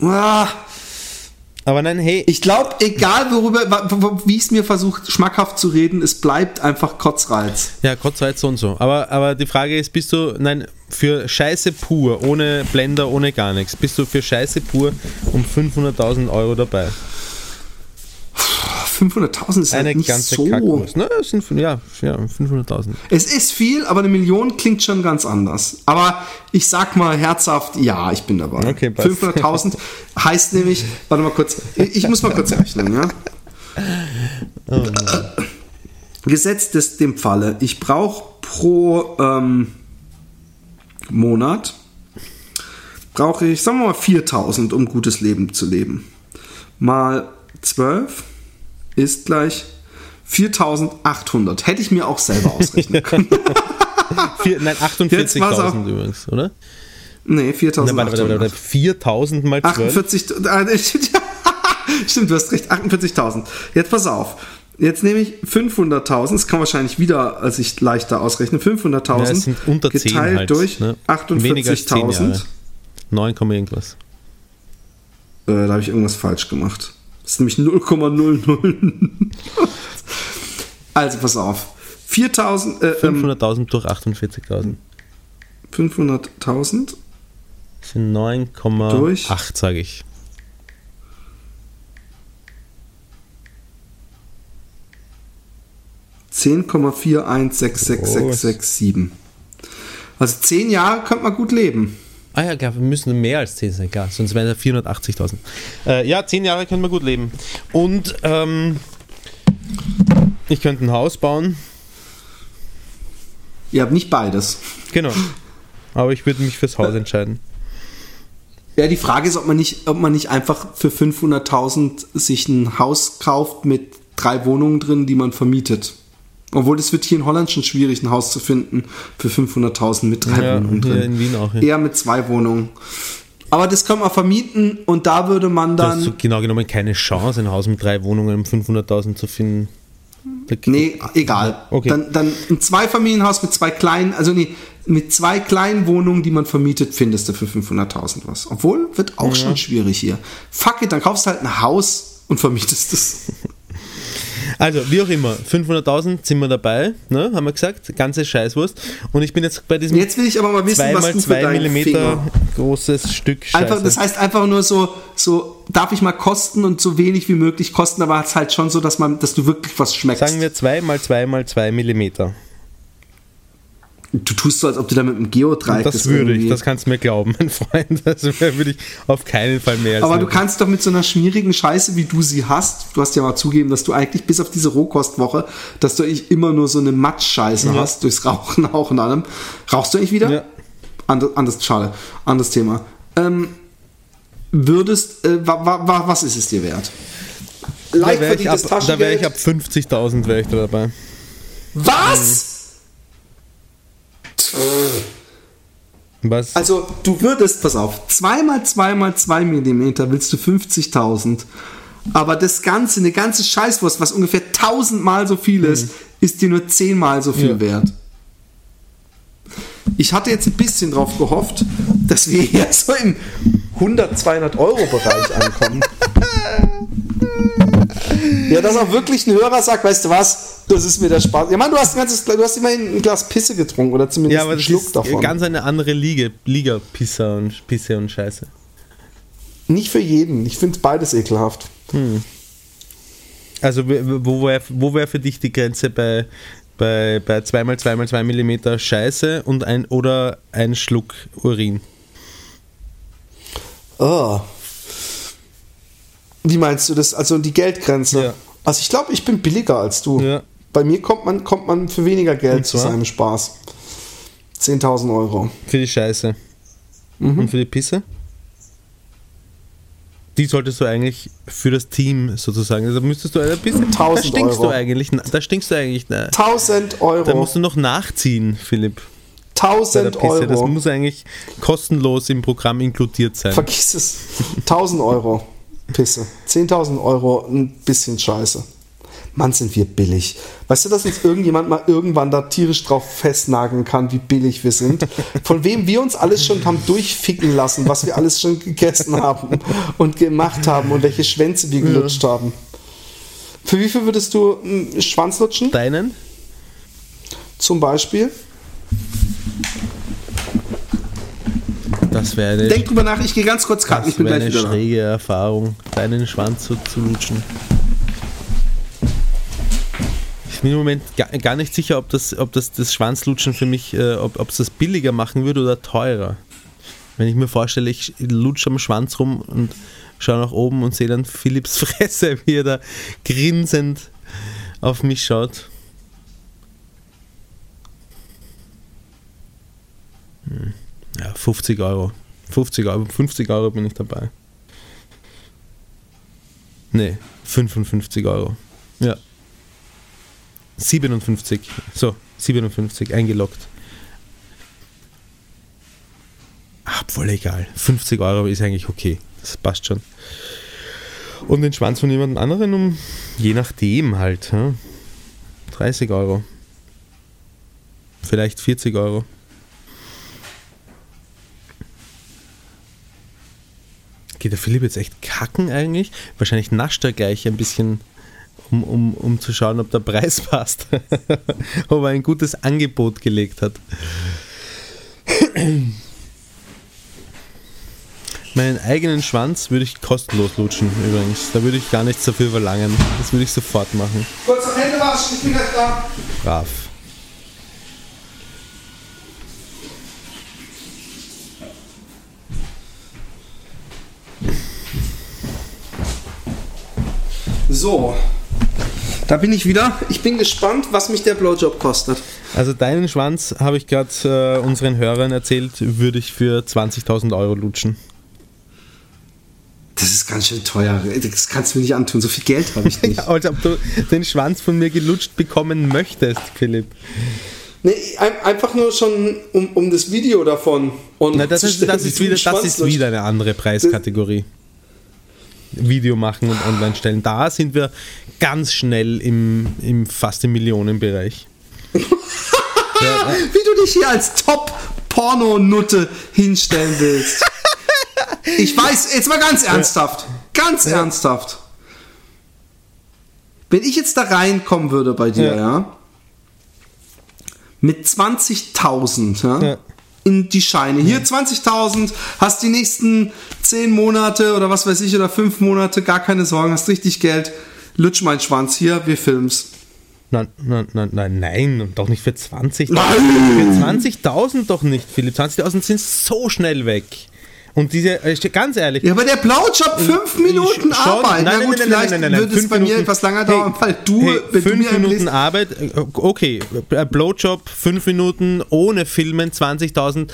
Ah, Aber nein, hey, Ich glaube, egal worüber, wie ich es mir versucht, schmackhaft zu reden, es bleibt einfach Kotzreiz. Ja, Kotzreiz so und so. Aber, aber die Frage ist, bist du, nein, für Scheiße pur, ohne Blender, ohne gar nichts, bist du für Scheiße pur um 500.000 Euro dabei? 500.000 ist Eine halt nicht ganze so. Na, das sind, ja, ja 500.000. Es ist viel, aber eine Million klingt schon ganz anders. Aber ich sag mal herzhaft, ja, ich bin dabei. Okay, passt. 500.000 heißt nämlich, warte mal kurz, ich muss mal kurz rechnen, ja. Gesetzt ist dem Falle, ich brauche pro ähm, Monat, brauche ich, sagen wir mal, 4.000, um gutes Leben zu leben. Mal 12 ist gleich 4.800. Hätte ich mir auch selber ausrechnen können. Vier, nein, Jetzt war's auch. 48.000 übrigens, oder? Nee, Na, warte, warte, 4.800. warte, 4.000 mal 12. 48, äh, stimmt, du hast recht, 48.000. Jetzt pass auf. Jetzt nehme ich 500.000, das kann wahrscheinlich wieder sich leichter ausrechnen. 500.000 Ja, es sind unter 10 geteilt halt, durch ne? Weniger als 10 Jahre. 48.000. 9, Komma irgendwas. Äh, da habe ich irgendwas falsch gemacht. Das ist nämlich 0,00. also pass auf. 4.000, äh, ähm, 500.000 durch 48.000. 500.000 Das sind 9,8, sage ich. Zehn Komma vier eins sechs sechs sechs sechs sieben. Also 10 Jahre könnte man gut leben. Ah ja, klar, wir müssen mehr als 10 sein, klar, sonst wären es 480.000. Äh, ja, 10 Jahre können wir gut leben. Und ähm, ich könnte ein Haus bauen, Ihr habt nicht beides. genau. Aber ich würde mich fürs Haus entscheiden. Ja, die Frage ist, ob man nicht, ob man nicht einfach für 500.000 sich ein Haus kauft mit drei Wohnungen drin, die man vermietet. Obwohl es wird hier in Holland schon schwierig, ein Haus zu finden für 500.000 mit drei Ja, Wohnungen drin. in Wien auch. Ja. Eher mit zwei Wohnungen. Aber das kann man vermieten und da würde man Du hast dann. genau genommen keine Chance, ein Haus mit drei Wohnungen um 500.000 zu finden. Nee, egal. Okay. Dann, dann ein Zweifamilienhaus mit zwei kleinen, also nee, mit zwei kleinen Wohnungen, die man vermietet, findest du für 500.000 was. Obwohl, wird auch schon schwierig hier. Fuck it, dann kaufst du halt ein Haus und vermietest es. Also, wie auch immer, 500.000 sind wir dabei, ne, haben wir gesagt, ganze Scheißwurst. Und ich bin jetzt bei diesem Jetzt will ich aber mal wissen, was du für 2x2 deinen Millimeter Finger... großes Stück Scheiße. Einfach, das heißt einfach nur so, so darf ich mal kosten und so wenig wie möglich kosten, aber es ist halt schon so, dass man, dass du wirklich was schmeckst. Sagen wir 2 mal 2 mal 2 Millimeter. Du tust so, als ob du da mit einem Geodreieck Das würde ich, das kannst du mir glauben, mein Freund. Das würde ich auf keinen Fall mehr Aber du kannst doch mit so einer schmierigen Scheiße, wie du sie hast, du hast ja mal zugeben, dass du eigentlich bis auf diese Rohkostwoche, dass du eigentlich immer nur so eine Matschscheiße Ja. hast, durchs Rauchen auch und allem. Rauchst du eigentlich wieder? Ja. Ander, anderes, schade, anderes Thema. Ähm, würdest, äh, wa, wa, wa, was ist es dir wert? Da Leicht wäre ich, ab- verdientes da wär ich ab 50.000 wäre ich da dabei. Was? Was? Also, du würdest, pass auf, 2 mal 2 mal 2 Millimeter willst du 50.000. Aber das Ganze, eine ganze Scheißwurst, was ungefähr 1000 Mal so viel ist, ist dir nur 10 mal so viel Ja. wert. Ich hatte jetzt ein bisschen drauf gehofft, dass wir hier so im 100, 200 Euro Bereich ankommen. ja, dass auch wirklich ein Hörer sagt, weißt du was, das ist mir der Spaß. Ja, Mann, du hast, ein ganzes, du hast immerhin ein Glas Pisse getrunken oder zumindest ja, aber einen Schluck davon. ganz eine andere Liga, Liga Pisse und, Pisse und Scheiße. Nicht für jeden. Ich finde beides ekelhaft. Also w- w- wo wäre wo wär für dich die Grenze bei, bei, bei 2x2x2 mm Scheiße und ein oder ein Schluck Urin? Oh. Wie meinst du das? Also die Geldgrenze? Ja. Also ich glaube, ich bin billiger als du. Ja. Bei mir kommt man, kommt man für weniger Geld zu seinem Spaß. 10.000 Euro. Für die Scheiße. Mhm. Und für die Pisse? Die solltest du eigentlich für das Team sozusagen. Also müsstest du ein bisschen. Da 1000 stinkst Euro. du eigentlich. Da stinkst du eigentlich. Na, 1000 da Euro. musst du noch nachziehen, Philipp. Bei der 1000 Pisse. Das Euro. muss eigentlich kostenlos im Programm inkludiert sein. Vergiss es. 1000 Euro. Pisse. 10.000 Euro, ein bisschen Scheiße. Mann, sind wir billig. Weißt du, dass uns irgendjemand mal irgendwann da tierisch drauf festnageln kann, wie billig wir sind? Von wem wir uns alles schon haben durchficken lassen, was wir alles schon gegessen haben und gemacht haben und welche Schwänze wir gelutscht haben. Für wie viel würdest du einen Schwanz lutschen? Deinen? Zum Beispiel? Das wäre eine, Denk drüber nach, ich gehe ganz kurz kacken, ich das bin gleich eine wieder schräge Erfahrung, deinen Schwanz so zu lutschen. Ich bin im Moment gar, gar nicht sicher, ob das, ob das, das Schwanzlutschen für mich, äh, ob es das billiger machen würde oder teurer. Wenn ich mir vorstelle, ich lutsche am Schwanz rum und schaue nach oben und sehe dann Philipps Fresse, wie er da grinsend auf mich schaut. Hm. Ja, 50 Euro. 50 Euro, 50 Euro bin ich dabei. Nee, 55 Euro. Ja. 57. So, 57 eingeloggt. Ach, voll egal. 50 Euro ist eigentlich okay. Das passt schon. Und den Schwanz von jemand anderen um Je nachdem halt. Hm? 30 Euro. Vielleicht 40 Euro. Geht der Philipp jetzt echt kacken eigentlich? Wahrscheinlich nascht er gleich ein bisschen, um, um, um zu schauen, ob der Preis passt. ob er ein gutes Angebot gelegt hat. Meinen eigenen Schwanz würde ich kostenlos lutschen übrigens. Da würde ich gar nichts dafür verlangen. Das würde ich sofort machen. Kurz noch Hände waschen, ich bin gleich da. Brav. So. Da bin ich wieder. Ich bin gespannt, was mich der Blowjob kostet. Also deinen Schwanz, habe ich gerade äh, unseren Hörern erzählt, würde ich für 20.000 Euro lutschen. Das ist ganz schön teuer. Das kannst du mir nicht antun. So viel Geld habe ich nicht. Als ob du den Schwanz von mir gelutscht bekommen möchtest, Philipp. Nee, ein- einfach nur schon um, um das Video davon. Und Na, das, ist, das, ist wieder, das ist wieder eine andere Preiskategorie. Video machen und online stellen. Da sind wir ganz schnell im, im fast im Millionenbereich. Wie du dich hier als Top-Porno-Nutte hinstellen willst. Ich weiß, jetzt mal ganz ernsthaft. Ganz ernsthaft. Wenn ich jetzt da reinkommen würde bei dir, Ja. Mit 20.000, ja, Ja. in die Scheine. Hier 20.000, hast die nächsten 10 Monate oder was weiß ich, oder 5 Monate, gar keine Sorgen, hast richtig Geld. Lutsch meinen Schwanz hier, wir film's. Nein, nein, nein, nein, nein, doch nicht für 20.000. Nein! Für 20.000 doch nicht, Philipp. 20.000 sind so schnell weg. Und diese, äh, ganz ehrlich, Ja, aber der Blowjob, fünf Minuten Schon. Arbeit. Nein, Na nein, gut, nein, nein, vielleicht nein, nein, nein, würde es bei mir Minuten- etwas länger Hey, dauern, weil du, hey, wenn du fünf mir Minuten Arbeit, äh, okay, äh, Blowjob, fünf Minuten ohne Filmen, 20.000,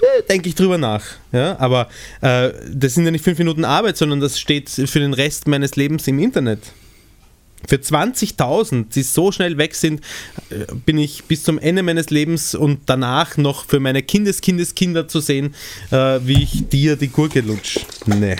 äh, denke ich drüber nach. Ja, aber äh, das sind ja nicht fünf Minuten Arbeit, sondern das steht für den Rest meines Lebens im Internet. Für 20.000, die so schnell weg sind, äh, bin ich bis zum Ende meines Lebens und danach noch für meine Kindeskindeskinder zu sehen, äh, wie ich dir die Gurke lutsch. Nee.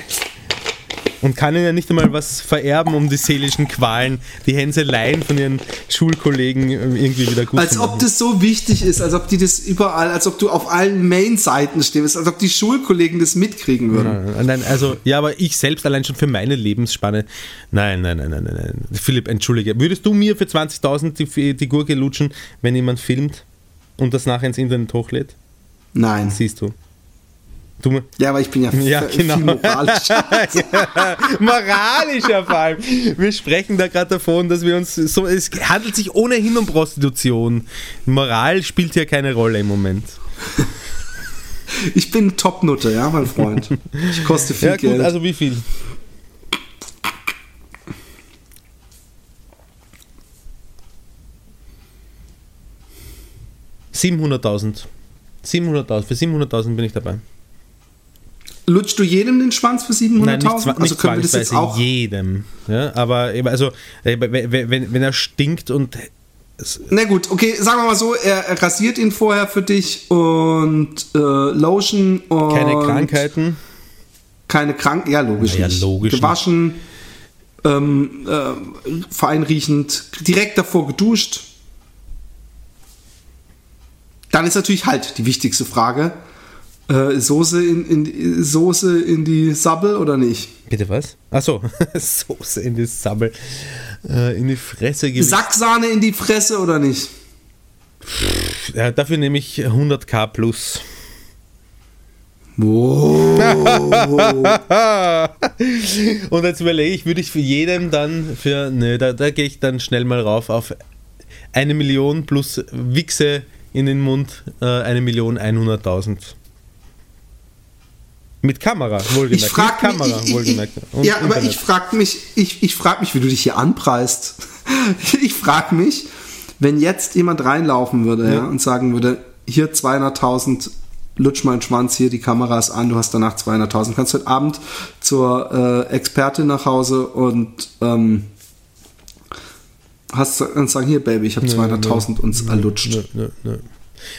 Und kann ihnen ja nicht einmal was vererben, um die seelischen Qualen, die Hänseleien von ihren Schulkollegen äh, irgendwie wieder gut Als zu ob machen. das so wichtig ist, als ob die das überall, als ob du auf allen Main-Seiten stehst, als ob die Schulkollegen das mitkriegen würden. Nein, nein, also, ja, aber ich selbst allein schon für meine Lebensspanne. Nein, nein, nein, nein, nein, nein. Philipp, entschuldige. Würdest du mir für 20.000 die, die Gurke lutschen, wenn jemand filmt und das nachher ins Internet hochlädt? Nein. Siehst du. Du, Ja, aber ich bin ja, Ja, viel genau. moralischer. moralischer vor allem. Wir sprechen da gerade davon, dass wir uns so. Es handelt sich ohnehin um Prostitution. Moral spielt hier keine Rolle im Moment. Ich bin Top-Nutte, ja, mein Freund. Ich koste viel Ja, gut, Geld. also wie viel? Siebenhunderttausend. 700.000. Für 700.000 bin ich dabei. Lutschst du jedem den Schwanz für 700.000? Nein, nicht, zwa- also nicht können wir das jetzt auch. jedem. Ja, aber eben, also, äh, wenn, wenn, wenn er stinkt und Na gut, okay, sagen wir mal so, er, er rasiert ihn vorher für dich und äh, Lotion und keine Krankheiten. keine Krank, ja logisch ja, nicht. logisch Gewaschen, ähm, äh, feinriechend, direkt davor geduscht. Dann ist natürlich halt die wichtigste Frage: äh, Soße in, in Soße in die Sabbel oder nicht? Bitte was? Achso, Soße in die Sabbel. Äh, in die Fresse. Sacksahne in die Fresse oder nicht? Ja, dafür nehme ich 100k plus. Wow. Und jetzt überlege ich, würde ich für jedem dann für, ne, da, da gehe ich dann schnell mal rauf auf eine Million plus Wichse in den Mund, äh, eine Million 100.000. Mit Kamera, wohlgemerkt. Ich frage Mit Kamera, mich, ich, wohlgemerkt. Und ja, aber Internet. ich frage mich, ich, ich frage mich, wie du dich hier anpreist. ich frage mich, wenn jetzt jemand reinlaufen würde ja. Ja. und sagen würde, hier 200.000, lutsch meinen Schwanz, hier die Kamera ist an, du hast danach 200.000, kannst heute Abend zur äh, Expertin nach Hause und ähm, hast und sagen, hier Baby, ich habe 200.000 uns erlutscht. Nö, nö, nö.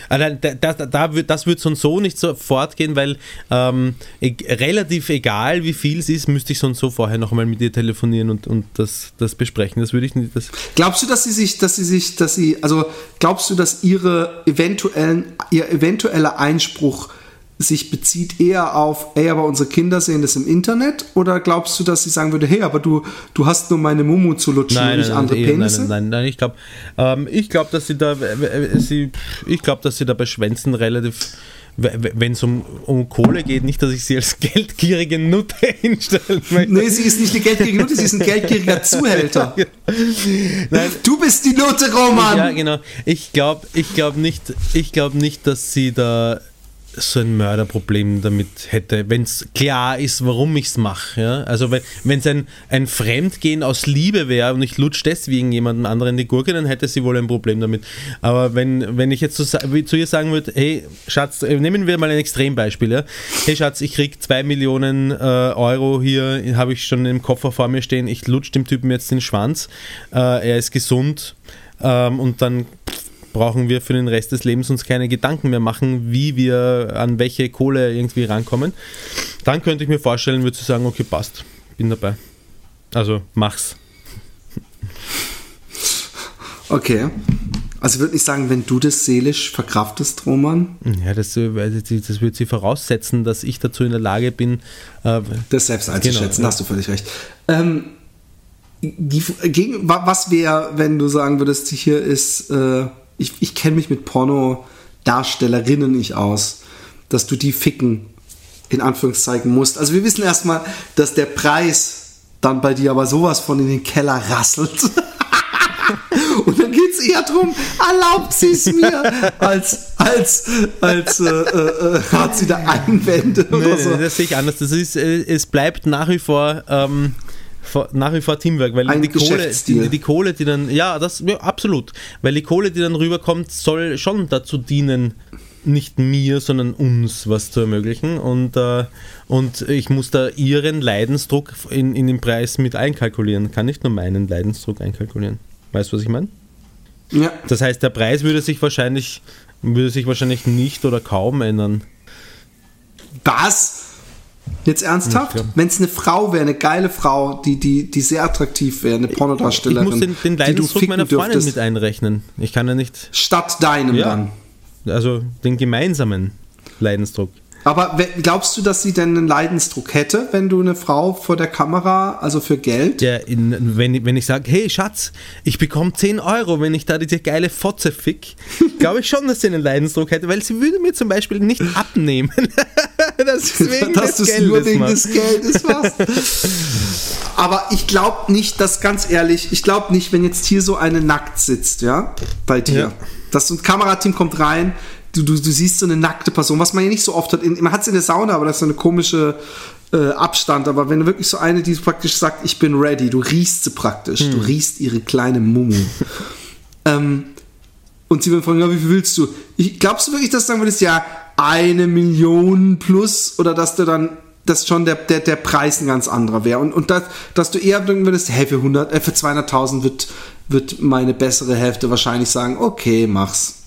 Also, da, das wird so und so nicht so fortgehen, weil ähm, e relativ egal wie viel es ist, müsste ich so und so vorher noch einmal mit ihr telefonieren und, und das, das besprechen. Das würde ich nicht. Glaubst du, dass sie sich, dass sie sich, dass sie, also glaubst du, dass ihre eventuellen, ihr eventueller Einspruch sich bezieht eher auf, ey, aber unsere Kinder sehen das im Internet? Oder glaubst du, dass sie sagen würde, hey, aber du, du hast nur meine Mumu zu lutschen nein, und nicht nein, andere nein, Penisse? Nein, nein, nein, ich glaube, ähm, ich glaube, dass sie da, äh, sie, ich glaube, dass sie da bei Schwänzen relativ wenn es um, um Kohle geht, nicht, dass ich sie als geldgierige Nutte hinstellen möchte. Nee, sie ist nicht eine geldgierige Nutte, sie ist ein geldgieriger Zuhälter. Nein. Du bist die Nutte, Roman! Ja, genau. Ich glaube ich glaub nicht, glaub nicht, dass sie da so ein Mörderproblem damit hätte, wenn es klar ist, warum ich es mache. Ja? Also wenn es ein, ein Fremdgehen aus Liebe wäre und ich lutsche deswegen jemandem anderen die Gurke, dann hätte sie wohl ein Problem damit. Aber wenn, wenn ich jetzt zu, zu ihr sagen würde, hey Schatz, äh, nehmen wir mal ein Extrembeispiel. Ja? Hey Schatz, ich krieg zwei Millionen äh, Euro hier, habe ich schon im Koffer vor mir stehen, ich lutsche dem Typen jetzt den Schwanz, äh, er ist gesund ähm, und dann brauchen wir für den Rest des Lebens uns keine Gedanken mehr machen, wie wir an welche Kohle irgendwie rankommen. Dann könnte ich mir vorstellen, würde ich sagen, okay, passt, bin dabei. Also mach's. Okay. Also würde ich sagen, wenn du das seelisch verkraftest, Roman? Ja, das, äh, das würde sie voraussetzen, dass ich dazu in der Lage bin, äh, das selbst einzuschätzen. Genau, hast du völlig recht. Ähm, die, gegen, was wäre, wenn du sagen würdest, hier ist äh, ich, ich kenne mich mit Porno-Darstellerinnen nicht aus, dass du die ficken, in Anführungszeichen musst. Also wir wissen erstmal, dass der Preis dann bei dir aber sowas von in den Keller rasselt. Und dann geht es eher darum, erlaubt sie es mir, als, als, als äh, äh, äh, hat sie da Einwände nee, oder so. das sehe ich anders. Das ist, äh, es bleibt nach wie vor ähm, nach wie vor Teamwork, weil die Kohle, die, die, Kohle, die dann, ja, das, ja, absolut, weil die Kohle, die dann rüberkommt, soll schon dazu dienen, nicht mir, sondern uns was zu ermöglichen und, äh, und ich muss da ihren Leidensdruck in, in den Preis mit einkalkulieren, kann nicht nur meinen Leidensdruck einkalkulieren. Weißt du, was ich meine? Ja. Das heißt, der Preis würde sich wahrscheinlich, würde sich wahrscheinlich nicht oder kaum ändern. Was? Jetzt ernsthaft? Wenn es eine Frau wäre, eine geile Frau, die, die, die sehr attraktiv wäre, eine Pornodarstellerin. Ich muss den, den Leidensdruck meiner Freundin dürftest, mit einrechnen. Ich kann ja nicht. Statt deinem ja, dann. Also den gemeinsamen Leidensdruck. Aber glaubst du, dass sie denn einen Leidensdruck hätte, wenn du eine Frau vor der Kamera, also für Geld? Ja, in, wenn, wenn ich sage, hey Schatz, ich bekomme 10 Euro, wenn ich da diese geile Fotze fick, glaube ich schon, dass sie einen Leidensdruck hätte, weil sie würde mir zum Beispiel nicht abnehmen. das wegen dass des Geldes nur wegen des Geldes machst. Aber ich glaube nicht, dass ganz ehrlich, ich glaube nicht, wenn jetzt hier so eine nackt sitzt, ja, bei dir. Ja. Das Kamerateam kommt rein, du, du, du siehst so eine nackte Person, was man ja nicht so oft hat. man hat es in der Sauna, aber das ist so eine komische äh, Abstand. Aber wenn du wirklich so eine, die praktisch sagt, ich bin ready, du riechst sie praktisch, hm. du riechst ihre kleine Mumu. ähm, und sie würden fragen, ja, wie viel willst du? Ich, glaubst du wirklich, dass du sagen würdest, ja, eine Million plus oder dass du dann dass schon der, der, der Preis ein ganz anderer wäre und, und das, dass du eher denken würdest, hey, für, 100, äh, für 200.000 wird, wird meine bessere Hälfte wahrscheinlich sagen, okay, mach's.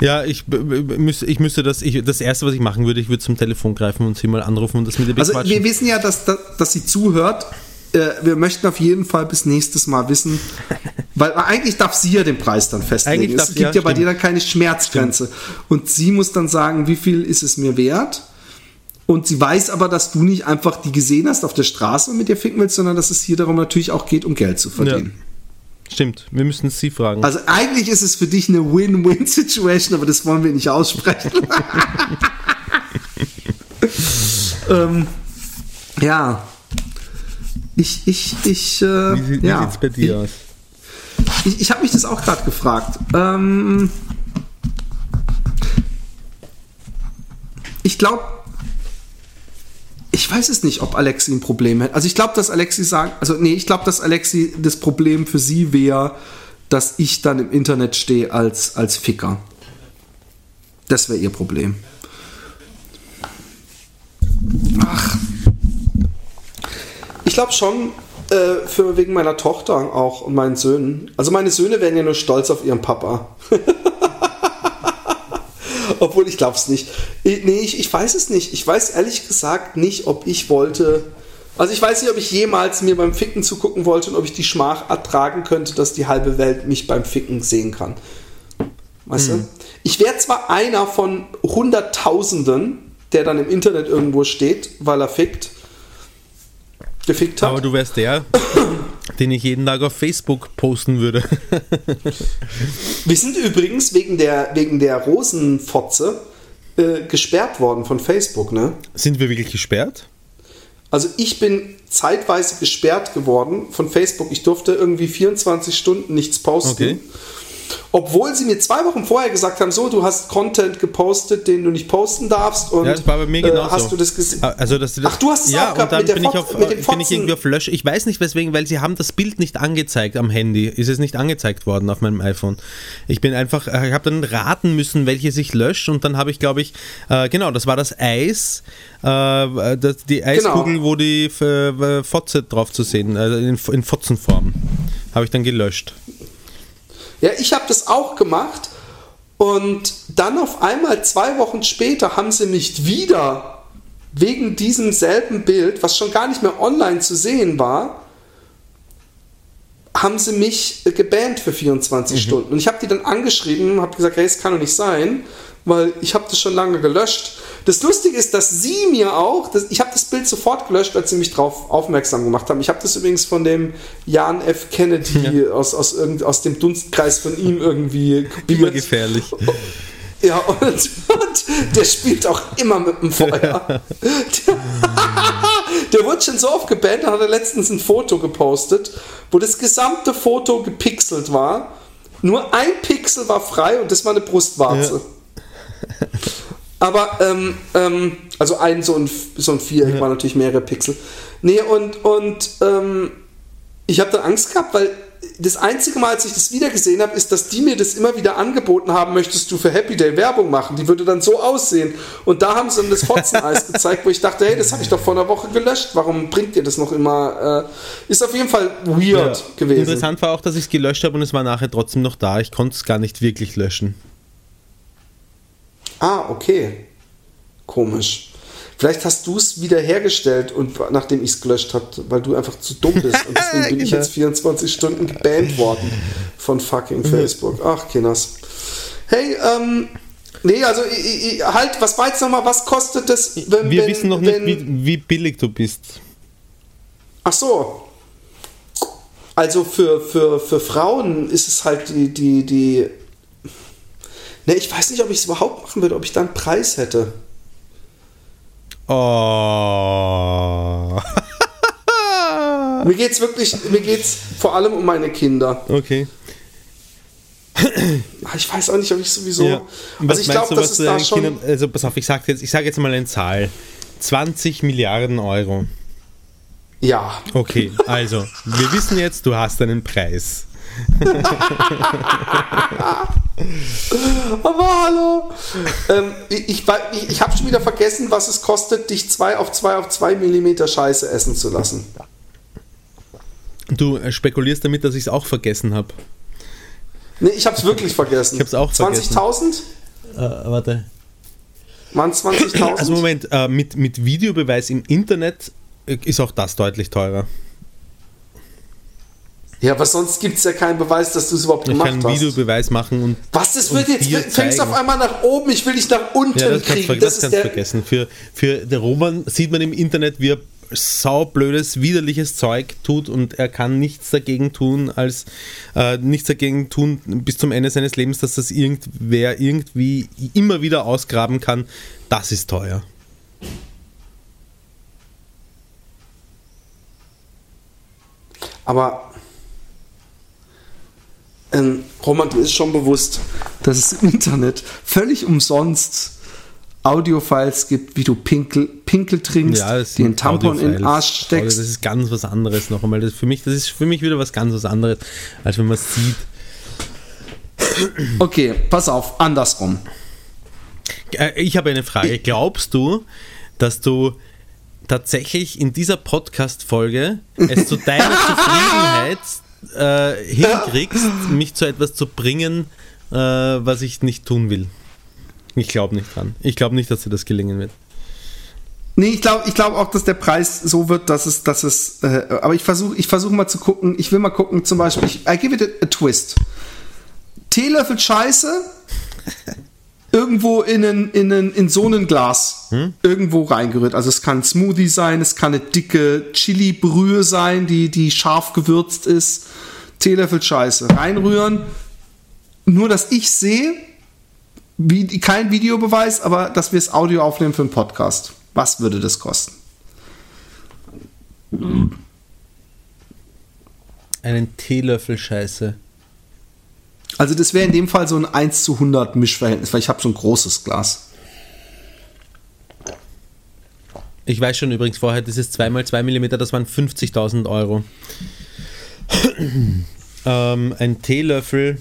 Ja, ich, müsste, ich müsste das, ich, das erste, was ich machen würde, ich würde zum Telefon greifen und sie mal anrufen und das mit ihr Also wir wissen ja, dass, dass, dass sie zuhört. Äh, wir möchten auf jeden Fall bis nächstes Mal wissen, weil eigentlich darf sie ja den Preis dann festlegen. Eigentlich es gibt ja, ja bei dir dann keine Schmerzgrenze. Stimmt. Und sie muss dann sagen, wie viel ist es mir wert? Und sie weiß aber, dass du nicht einfach die gesehen hast auf der Straße und mit ihr ficken willst, sondern dass es hier darum natürlich auch geht, um Geld zu verdienen. Ja. Stimmt, wir müssen sie fragen. Also eigentlich ist es für dich eine Win-Win-Situation, aber das wollen wir nicht aussprechen. ähm, ja. Ich, ich, ich, äh, wie, sieht, ja. wie sieht's bei dir ich, aus? Ich, ich habe mich das auch gerade gefragt. Ähm, ich glaube, ich weiß es nicht, ob Alexi ein Problem hätte. Also ich glaube, dass Alexi sagt, also nee, ich glaube, dass Alexi das Problem für sie wäre, dass ich dann im Internet stehe als, als Ficker. Das wäre ihr Problem. Ach. Ich glaube schon, äh, für, wegen meiner Tochter auch und meinen Söhnen. Also meine Söhne wären ja nur stolz auf ihren Papa. Obwohl ich glaube es nicht. Ich, nee, ich, ich weiß es nicht. Ich weiß ehrlich gesagt nicht, ob ich wollte. Also ich weiß nicht, ob ich jemals mir beim Ficken zugucken wollte und ob ich die Schmach ertragen könnte, dass die halbe Welt mich beim Ficken sehen kann. Weißt du? Ich wäre zwar einer von Hunderttausenden, der dann im Internet irgendwo steht, weil er fickt. Gefickt hat. Aber du wärst der, den ich jeden Tag auf Facebook posten würde. Wir sind übrigens wegen der, wegen der Rosenfotze äh, gesperrt worden von Facebook, ne? Sind wir wirklich gesperrt? Also ich bin zeitweise gesperrt geworden von Facebook. Ich durfte irgendwie 24 Stunden nichts posten. Okay. Obwohl sie mir zwei Wochen vorher gesagt haben, so, du hast Content gepostet, den du nicht posten darfst. Und, Ja, das war bei mir äh, genauso. Hast du das gesehen? Also, dass du das, Ach, du hast es ja, auch gehabt und dann mit der bin, ich auf, mit dem bin ich irgendwie auf Lösch. Ich weiß nicht weswegen, weil sie haben das Bild nicht angezeigt am Handy. Ist es nicht angezeigt worden auf meinem iPhone. Ich bin einfach, äh, ich habe dann raten müssen, welches ich lösche und dann habe ich, glaube ich, äh, genau, das war das Eis, äh, das, die Genau. Eiskugel, wo die äh, Fotze drauf zu sehen, also in, in Fotzenform. Habe ich dann gelöscht. Ja, ich habe das auch gemacht und dann auf einmal zwei Wochen später haben sie mich wieder wegen diesem selben Bild, was schon gar nicht mehr online zu sehen war, haben sie mich äh, gebannt für 24 Stunden. Und ich habe die dann angeschrieben, habe gesagt, hey, es kann doch nicht sein, weil ich habe das schon lange gelöscht. Das Lustige ist, dass sie mir auch, das, ich habe das Bild sofort gelöscht, als sie mich darauf aufmerksam gemacht haben. Ich habe das übrigens von dem Jan F. Kennedy aus, aus, irgend, aus dem Dunstkreis von ihm irgendwie kopiert. Immer gefährlich. Ja, und, und der spielt auch immer mit dem Feuer. Der, wurde schon so oft gebannt, da hat er letztens ein Foto gepostet, wo das gesamte Foto gepixelt war. Nur ein Pixel war frei und das war eine Brustwarze. Aber, ähm, ähm, also ein so ein, so ein Viereck war natürlich mehrere Pixel. Nee, und, und ähm, ich habe dann Angst gehabt, weil das einzige Mal, als ich das wieder gesehen habe, ist, dass die mir das immer wieder angeboten haben, möchtest du für Happy Day Werbung machen? Die würde dann so aussehen. Und da haben sie dann das Fotzeneis gezeigt, wo ich dachte, hey, das habe ich doch vor einer Woche gelöscht. Warum bringt ihr das noch immer? Äh, ist auf jeden Fall weird gewesen. Interessant war auch, dass ich es gelöscht habe und es war nachher trotzdem noch da. Ich konnte es gar nicht wirklich löschen. Ah, okay. Komisch. Vielleicht hast du es wiederhergestellt und nachdem ich es gelöscht habe, weil du einfach zu dumm bist. Und deswegen bin ich jetzt 24 Stunden gebannt worden von fucking Facebook. Ach, Kinders. Hey, ähm, nee, also ich, ich, halt, was war jetzt nochmal, was kostet das, wenn Wir wenn, wissen noch wenn, nicht, wie, wie billig du bist. Ach so. Also für, für, für Frauen ist es halt die, die, die. Ne, ich weiß nicht, ob ich es überhaupt machen würde, ob ich da einen Preis hätte. Oh. Mir geht's wirklich, mir geht's vor allem um meine Kinder. Okay. Ah, Ich weiß auch nicht, ob ich sowieso. Ja. Also ich glaube, das ist da deinen schon. Kindern, also pass auf, ich sage jetzt, ich sage jetzt mal eine Zahl. 20 Milliarden Euro. Ja. Okay, also, wir wissen jetzt, du hast einen Preis. Aber hallo. Ähm, ich ich, ich, habe schon wieder vergessen, was es kostet, dich 2 auf 2 auf 2 Millimeter Scheiße essen zu lassen. Du äh, spekulierst damit, dass ich es auch vergessen habe. Ne, ich habe es wirklich vergessen. Ich hab's auch vergessen. 20.000? Äh, warte. Waren es 20.000? Also Moment, äh, mit, mit Videobeweis im Internet äh, ist auch das deutlich teurer. Ja, aber sonst gibt es ja keinen Beweis, dass du es überhaupt Ich gemacht kann einen hast. Videobeweis machen und Was, das und wird jetzt, fängst zeigen. auf einmal nach oben, ich will dich nach unten Ja, das kannst, kriegen. du- das kannst du vergessen. Für, für der Roman sieht man im Internet, wie er saublödes, widerliches Zeug tut und er kann nichts dagegen tun, als äh, nichts dagegen tun bis zum Ende seines Lebens, dass das irgendwer irgendwie immer wieder ausgraben kann. Das ist teuer. Aber ähm, Roman, dir ist schon bewusst, dass es im Internet völlig umsonst Audiofiles gibt, wie du Pinkel, Pinkel trinkst, einen sind Tampon in den. Arsch steckst. Das ist ganz was anderes noch einmal. Das für mich, das ist für mich wieder was ganz was anderes, als wenn man es sieht. Okay, pass auf, andersrum. Äh, Ich habe eine Frage. Glaubst du, dass du tatsächlich in dieser Podcast-Folge es zu deiner Zufriedenheit äh, hinkriegst, mich zu etwas zu bringen, äh, was ich nicht tun will? Ich glaube nicht dran. Ich glaube nicht, dass dir das gelingen wird. Nee, ich glaube ich glaub auch, dass der Preis so wird, dass es, dass es, äh, aber ich versuche ich versuch mal zu gucken, ich will mal gucken, zum Beispiel, ich, I give it a, twist. Teelöffel Scheiße, irgendwo in, einen, in, einen, in so ein Glas, irgendwo reingerührt. Also es kann ein Smoothie sein, es kann eine dicke Chili-Brühe sein, die, die scharf gewürzt ist. Teelöffel Scheiße, reinrühren. Nur, dass ich sehe, wie, kein Videobeweis, aber dass wir es Audio aufnehmen für einen Podcast. Was würde das kosten? Einen Teelöffel Scheiße. Also das wäre in dem Fall so ein 1 zu 100 Mischverhältnis, weil ich habe so ein großes Glas. Ich weiß schon übrigens vorher, dieses 2x2 mm, das waren 50.000 Euro. ähm, ein Teelöffel.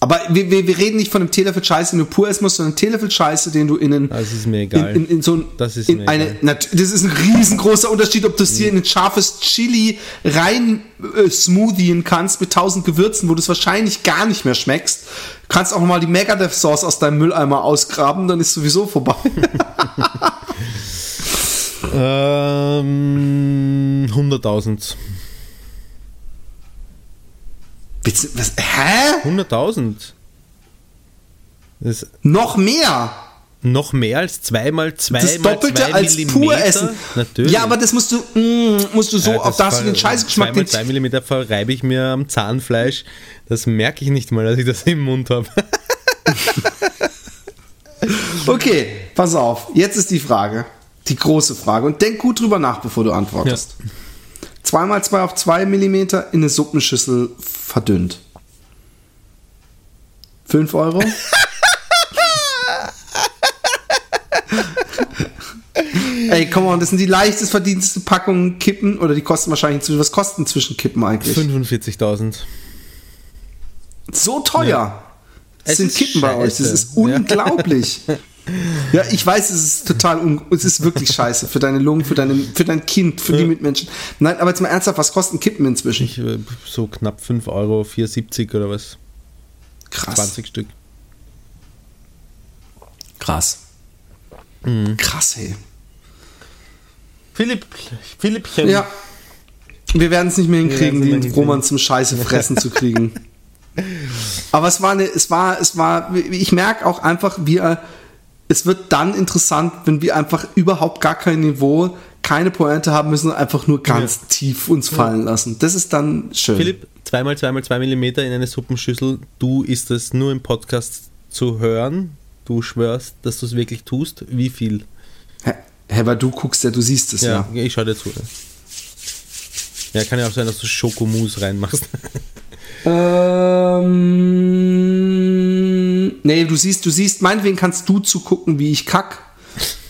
Aber wir, wir, wir reden nicht von einem Teelöffel Scheiße, den du pur essen musst, sondern Teelöffel Scheiße, den du in einen, Das ist mir egal. in, in, in so ein, Das ist in mir eine, das ist ein riesengroßer Unterschied, ob du es dir in ein scharfes Chili rein äh, smoothien kannst mit tausend Gewürzen, wo du es wahrscheinlich gar nicht mehr schmeckst. Kannst auch mal die Megadeth Sauce aus deinem Mülleimer ausgraben, dann ist sowieso vorbei. Ähm, 100.000. Was, hä? 100.000. Das ist Noch mehr? noch mehr als 2 mal 2 Das mal Doppelte 2 als pur essen. Natürlich. Ja, aber das musst du, mm, musst du so, Ja, auf da hast du den Scheißgeschmack. 2 Den, 2 mm verreibe ich mir am Zahnfleisch. Das merke ich nicht mal, dass ich das im Mund habe. okay, pass auf. Jetzt ist die Frage. Die große Frage. Und denk gut drüber nach, bevor du antwortest. 2x2 auf 2 mm in eine Suppenschüssel verdünnt. 5 Euro? Ey, come on, das sind die leichtest verdientesten Packungen Kippen oder die kosten wahrscheinlich inzwischen. Was kosten zwischen Kippen eigentlich? 45.000. So teuer. Das Es sind Kippen bei euch. Das scheiße. ist unglaublich. Ja, ich weiß, es ist total, un es ist wirklich scheiße für deine Lungen, für, deine, für dein Kind, für die Mitmenschen. Nein, aber jetzt mal ernsthaft, was kosten Kippen inzwischen? Ich, äh, so knapp 5 Euro, 4,70 oder was? Krass. 20 Stück. Krass. Krass, hey. Philipp, Philippchen. Ja. Wir werden es nicht mehr hinkriegen, den Roman zum Scheiße fressen zu kriegen. Aber es war eine, es war, es war, ich merke auch einfach, wir, es wird dann interessant, wenn wir einfach überhaupt gar kein Niveau, keine Pointe haben müssen, einfach nur ganz tief uns fallen lassen. Das ist dann schön. Philipp, 2x2x2 mm in eine Suppenschüssel. Du ist es nur im Podcast zu hören. Du schwörst, dass du es wirklich tust. Wie viel? Hä, hä, weil du guckst ja, du siehst es ja. Ja, ich schau dir zu. Ja, kann ja auch sein, dass du Schokomousse reinmachst. Ähm, nee, du siehst, du siehst, meinetwegen kannst du zugucken, wie ich kack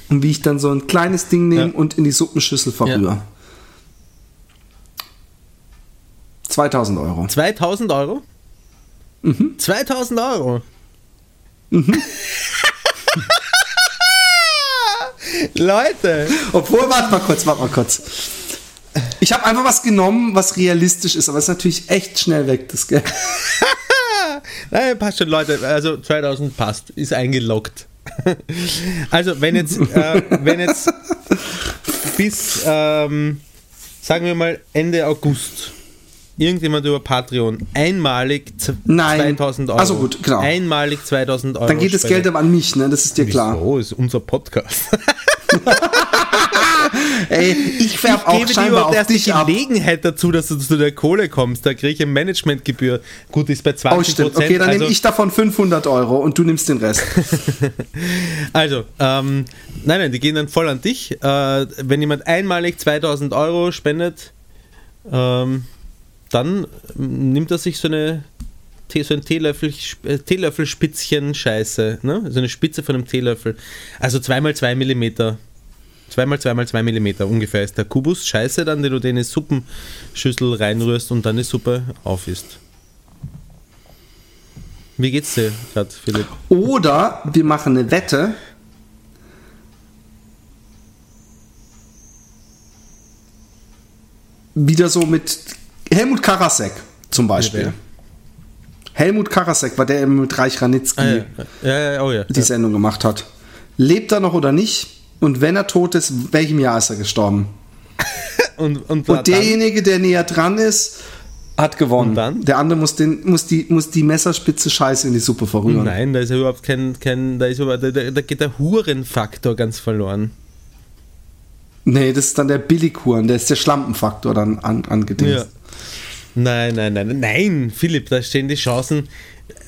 und wie ich dann so ein kleines Ding nehme Ja. und in die Suppenschüssel verrühre. 2000 Euro. 2000 Euro? Mhm. 2000 Euro? Leute! Obwohl, warte mal kurz, warte mal kurz. Ich habe einfach was genommen, was realistisch ist, aber es ist natürlich echt schnell weg, das Geld. Nein, passt schon, Leute. Also 2000 passt, ist eingeloggt. Also, wenn jetzt, äh, wenn jetzt bis, ähm, sagen wir mal, Ende August irgendjemand über Patreon einmalig Nein. 2000 Euro. Also gut, genau. Einmalig 2000 Euro. Dann geht das. Geld aber an mich, ne? Das ist dir klar. Oh, ist unser Podcast. Ey, ich färb Ich auch gebe dir scheinbar überhaupt auf erst die dich ab. Gelegenheit dazu, dass du zu der Kohle kommst. Da kriege ich eine Managementgebühr. Gut, ist bei 20 Oh, stimmt. Okay, dann also, nehme ich davon 500 Euro und du nimmst den Rest. Also, ähm, nein, nein, die gehen dann voll an dich. Äh, wenn jemand einmalig 2000 Euro spendet, ähm, dann nimmt er sich so eine so ein Teelöffel, äh, Teelöffelspitzchen Scheiße, ne? So eine Spitze von einem Teelöffel. Also 2x2 mm. 2x2x2 mm ungefähr ist der Kubus Scheiße dann, den du in eine Suppenschüssel reinrührst und dann die Suppe aufisst. Wie geht's dir gerade, Philipp? Oder wir machen eine Wette. Wieder so mit Helmut Karasek zum Beispiel. wer? Helmut Karasek war der, der mit Reich Ranitzky Ah, ja. Ja, ja, oh ja. die Sendung gemacht hat. Lebt er noch oder nicht? Und wenn er tot ist, welchem Jahr ist er gestorben? Und, und, Und derjenige, der näher dran ist, hat gewonnen. Der andere muss, den, muss, die, muss die Messerspitze Scheiße in die Suppe verrühren. Nein, da ist ja überhaupt kein, kein da, ist überhaupt, da, da geht der Hurenfaktor ganz verloren. Nee, das ist dann der Billighuren, der ist der Schlampenfaktor dann an, angedingst. Ja. Nein, nein, nein, nein, Philipp, da stehen die Chancen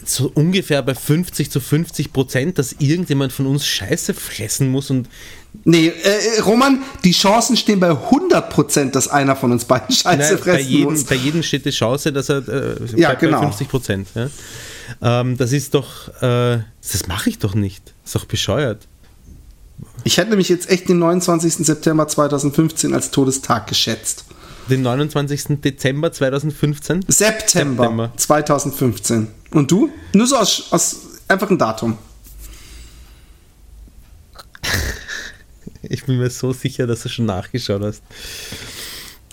so ungefähr bei 50 zu 50 Prozent, dass irgendjemand von uns Scheiße fressen muss und Nee, äh, Roman, die Chancen stehen bei 100%, dass einer von uns beiden Scheiße Nein, bei, fressen jedem, muss. bei jedem steht die Chance, dass er äh, Ja, genau. bei 50 Prozent. Ja? Ähm, das ist doch, äh, das mache ich doch nicht. ist doch bescheuert. Ich hätte nämlich jetzt echt den 29. September 2015 als Todestag geschätzt. Den 29. Dezember 2015. September, September. 2015. Und du? Nur so aus, aus einfach ein Datum. Ich bin mir so sicher, dass du schon nachgeschaut hast.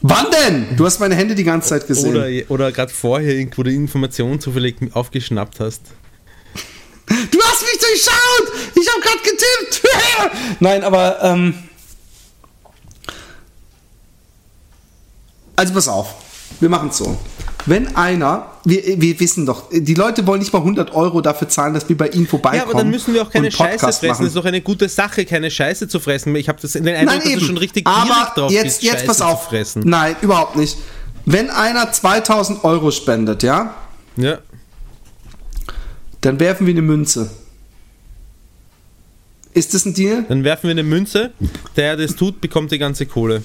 Wann denn? Du hast meine Hände die ganze Zeit gesehen. Oder, oder gerade vorher irgendwo die Information zufällig aufgeschnappt hast. Du hast mich durchschaut! Ich habe gerade getippt! Nein, aber ähm, also pass auf, wir machen es so. Wenn einer, wir, wir wissen doch, die Leute wollen nicht mal 100 Euro dafür zahlen, dass wir bei ihnen vorbeikommen. Ja, aber dann müssen wir auch keine Scheiße fressen. machen. Das ist doch eine gute Sache, keine Scheiße zu fressen. Ich habe das in den Eindruck, Nein, dass schon richtig aber drauf jetzt, bist, jetzt Scheiße pass auf. Nein, überhaupt nicht. Wenn einer 2000 Euro spendet, ja, Ja. dann werfen wir eine Münze. Ist das ein Deal? Dann werfen wir eine Münze. Der, der das tut, bekommt die ganze Kohle.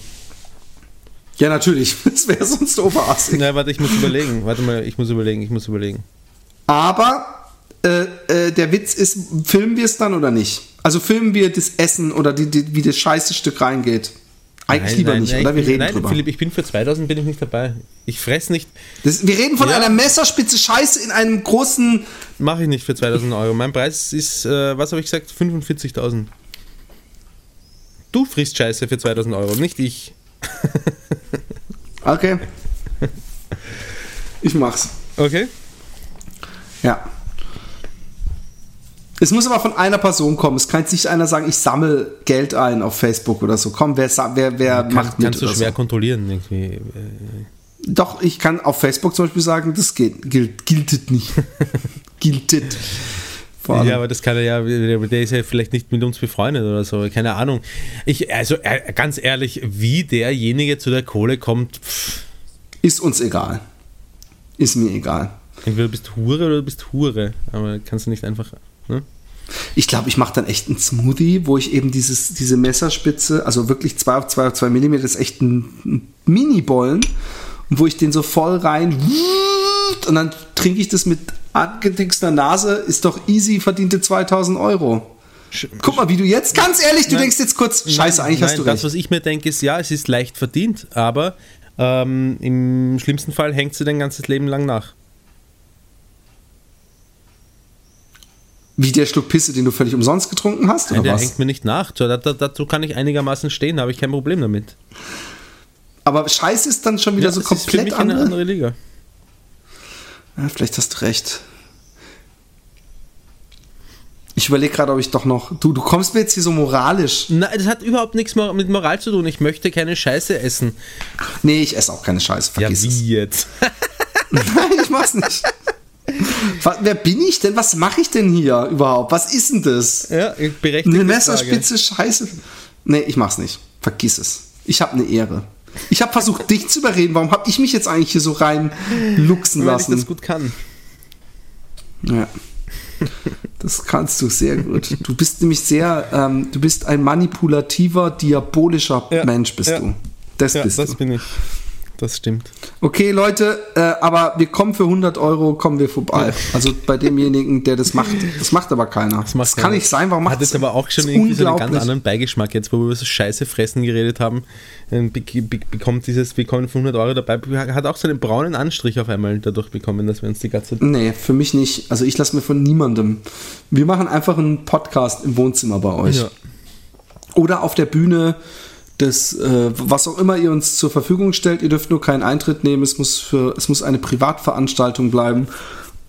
Ja, natürlich. Das wäre sonst overassig. Na, warte, ich muss überlegen. Warte mal, ich muss überlegen, ich muss überlegen. Aber äh, äh, der Witz ist, filmen wir es dann oder nicht? Also filmen wir das Essen oder die, die, wie das scheiße Stück reingeht? Eigentlich Nein, lieber nein, nicht, nein, oder? Wir reden nein, drüber. Philipp, ich bin für 2000 bin ich nicht dabei. Ich fress nicht, Das, wir reden von Ja. einer Messerspitze Scheiße in einem großen. mache ich nicht für 2000 Euro. Mein Preis ist, äh, was habe ich gesagt, 45.000. Du frisst Scheiße für 2000 Euro, nicht ich. Okay. Ich mach's. Okay? Ja. Es muss aber von einer Person kommen. Es kann jetzt nicht einer sagen, ich sammle Geld ein auf Facebook oder so. Komm, wer, wer, wer macht mit Kannst du schwer so. kontrollieren irgendwie. Doch, ich kann auf Facebook zum Beispiel sagen, das geht, gilt, giltet nicht. giltet. Ja, aber das kann er ja, der ist ja vielleicht nicht mit uns befreundet oder so, keine Ahnung. Ich, also äh, ganz ehrlich, wie derjenige zu der Kohle kommt, pff, Ist uns egal. Ist mir egal. entweder du bist Hure oder du bist Hure, aber kannst du nicht einfach. Ne? Ich glaube, ich mache dann echt einen Smoothie, wo ich eben dieses, diese Messerspitze, also wirklich 2 auf 2 auf 2 Millimeter, ist echt ein, Mini-Bollen, wo ich den so voll rein und dann trinke ich das mit angedickster Nase, ist doch easy verdiente 2000 Euro. Guck mal, wie du jetzt, ganz ehrlich, du Nein. denkst jetzt kurz, scheiße, eigentlich Nein, hast du das, recht. was ich mir denke, ist, ja, es ist leicht verdient, aber ähm, im schlimmsten Fall hängt sie dein ganzes Leben lang nach. Wie der Schluck Pisse, den du völlig umsonst getrunken hast, oder Nein, der was? hängt mir nicht nach. Da- da- Dazu kann ich einigermaßen stehen, da habe ich kein Problem damit. Aber Scheiße ist dann schon wieder so das ist für komplett mich eine andere. andere Liga. Ja, vielleicht hast du recht. Ich überlege gerade, ob ich doch noch. Du, du kommst mir jetzt hier so moralisch. Nein, das hat überhaupt nichts mit Moral zu tun. Ich möchte keine Scheiße essen. Nee, ich esse auch keine Scheiße, vergiss ja, es. wie jetzt? Nein, ich mach's nicht. Was, wer bin ich denn? Was mache ich denn hier überhaupt? Was ist denn das? ja, berechtigte Eine Frage. Messerspitze Scheiße? Nee, ich mach's nicht. Vergiss es. Ich habe eine Ehre. Ich habe versucht, dich zu überreden. Warum habe ich mich jetzt eigentlich hier so rein luchsen Weil ich das lassen? gut kann. Ja. Das kannst du sehr gut. Du bist nämlich sehr, ähm, du bist ein manipulativer, diabolischer Ja, Mensch, bist ja. du. Das Ja, bist das du. bin ich. Das stimmt. Okay, Leute, äh, aber wir kommen für 100 Euro, kommen wir vorbei. Also bei demjenigen, der das macht. Das macht aber keiner. Das, macht kann keiner. nicht sein. Warum macht Hat jetzt das- aber auch schon das irgendwie so einen ganz anderen Beigeschmack. Jetzt, wo wir über so Scheiße fressen geredet haben, ähm, be be bekommt dieses, wir kommen für 100 Euro dabei, hat auch so einen braunen Anstrich auf einmal dadurch bekommen, dass wir uns die ganze Nee, für mich nicht. Also ich lasse mir von niemandem. Wir machen einfach einen Podcast im Wohnzimmer bei euch. Ja. Oder auf der Bühne des, äh, was auch immer ihr uns zur Verfügung stellt. Ihr dürft nur keinen Eintritt nehmen. Es muss, für, es muss eine Privatveranstaltung bleiben.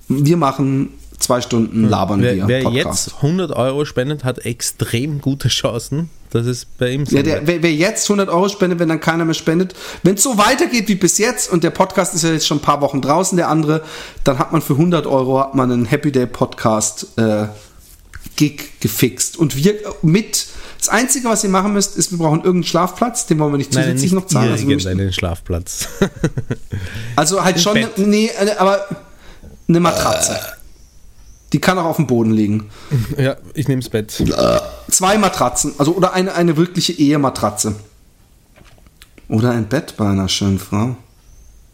Wir machen zwei Stunden labern Wer, wir. wer Podcast. jetzt 100 Euro spendet, hat extrem gute Chancen, dass es bei ihm Ja, der, wer, wer jetzt 100 Euro spendet, wenn dann keiner mehr spendet, wenn es so weitergeht wie bis jetzt und der Podcast ist ja jetzt schon ein paar Wochen draußen, der andere, dann hat man für 100 Euro hat man einen Happy Day Podcast äh, Gig gefixt. Und wir mit, das Einzige, was ihr machen müsst, ist, wir brauchen irgendeinen Schlafplatz, den wollen wir nicht Nein, zusätzlich nicht noch zahlen. Also, wir müssen, Schlafplatz. also halt schon, Bett. nee, eine- aber eine Matratze. Die kann auch auf dem Boden liegen. ja, ich nehme das Bett. Zwei Matratzen, also oder eine, eine wirkliche Ehematratze. Oder ein Bett bei einer schönen Frau.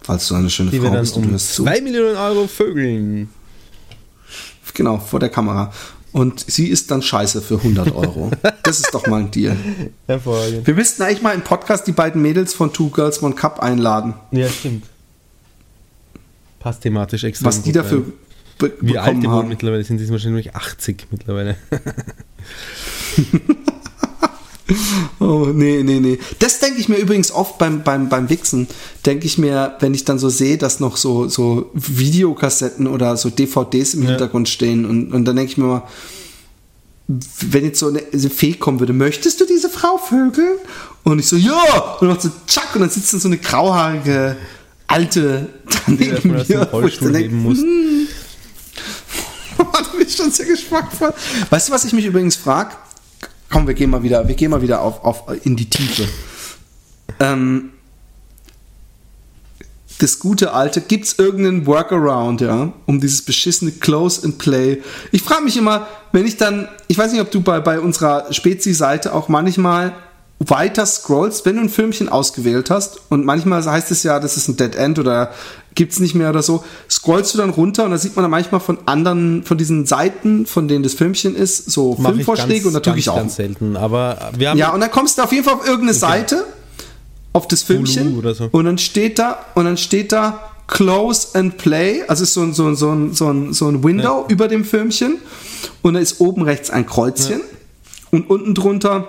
Falls du eine schöne Die Frau bist und du um hörst zu. 2 Millionen Euro vögeln. Genau, vor der Kamera. Und sie ist dann scheiße für 100 Euro. das ist doch mal ein Deal. Hervorragend. Wir müssten eigentlich mal im Podcast die beiden Mädels von Two Girls One Cup einladen. Ja, stimmt. Passt thematisch extrem Was die dafür be Wie alt die haben. mittlerweile sind, die sind wahrscheinlich 80 mittlerweile. Oh, nee, nee, nee. Das denke ich mir übrigens oft beim, beim, beim Wichsen. Denke ich mir, wenn ich dann so sehe, dass noch so, so Videokassetten oder so DVDs im Ja. Hintergrund stehen und, und dann denke ich mir mal, wenn jetzt so eine, eine Fee kommen würde, möchtest du diese Frau vögeln? Und ich so, ja! Und dann macht so, tschack, und dann sitzt dann so eine grauhaarige Alte daneben dem mir. wo ich dann da bin ich schon sehr geschmackvoll. Weißt du, was ich mich übrigens frage? Komm, wir gehen mal wieder, wir gehen mal wieder auf, auf in die Tiefe. Ähm, das gute alte, gibt es irgendeinen Workaround, ja, um dieses beschissene Close and Play? Ich frage mich immer, wenn ich dann, ich weiß nicht, ob du bei, bei unserer Spezi-Seite auch manchmal weiter scrollst, wenn du ein Filmchen ausgewählt hast und manchmal heißt es ja, das ist ein Dead End oder gibt's nicht mehr oder so, scrollst du dann runter und da sieht man dann manchmal von anderen, von diesen Seiten, von denen das Filmchen ist, so Mach Filmvorschläge ganz, und drücke ganz, auch. ganz selten. Aber wir haben Ja, und dann kommst du auf jeden Fall auf irgendeine Seite, auf das Filmchen, so. und dann steht da, und dann steht da Close and Play, also ist so ein, so ein, so ein, so ein, so ein Window über dem Filmchen, und da ist oben rechts ein Kreuzchen, und unten drunter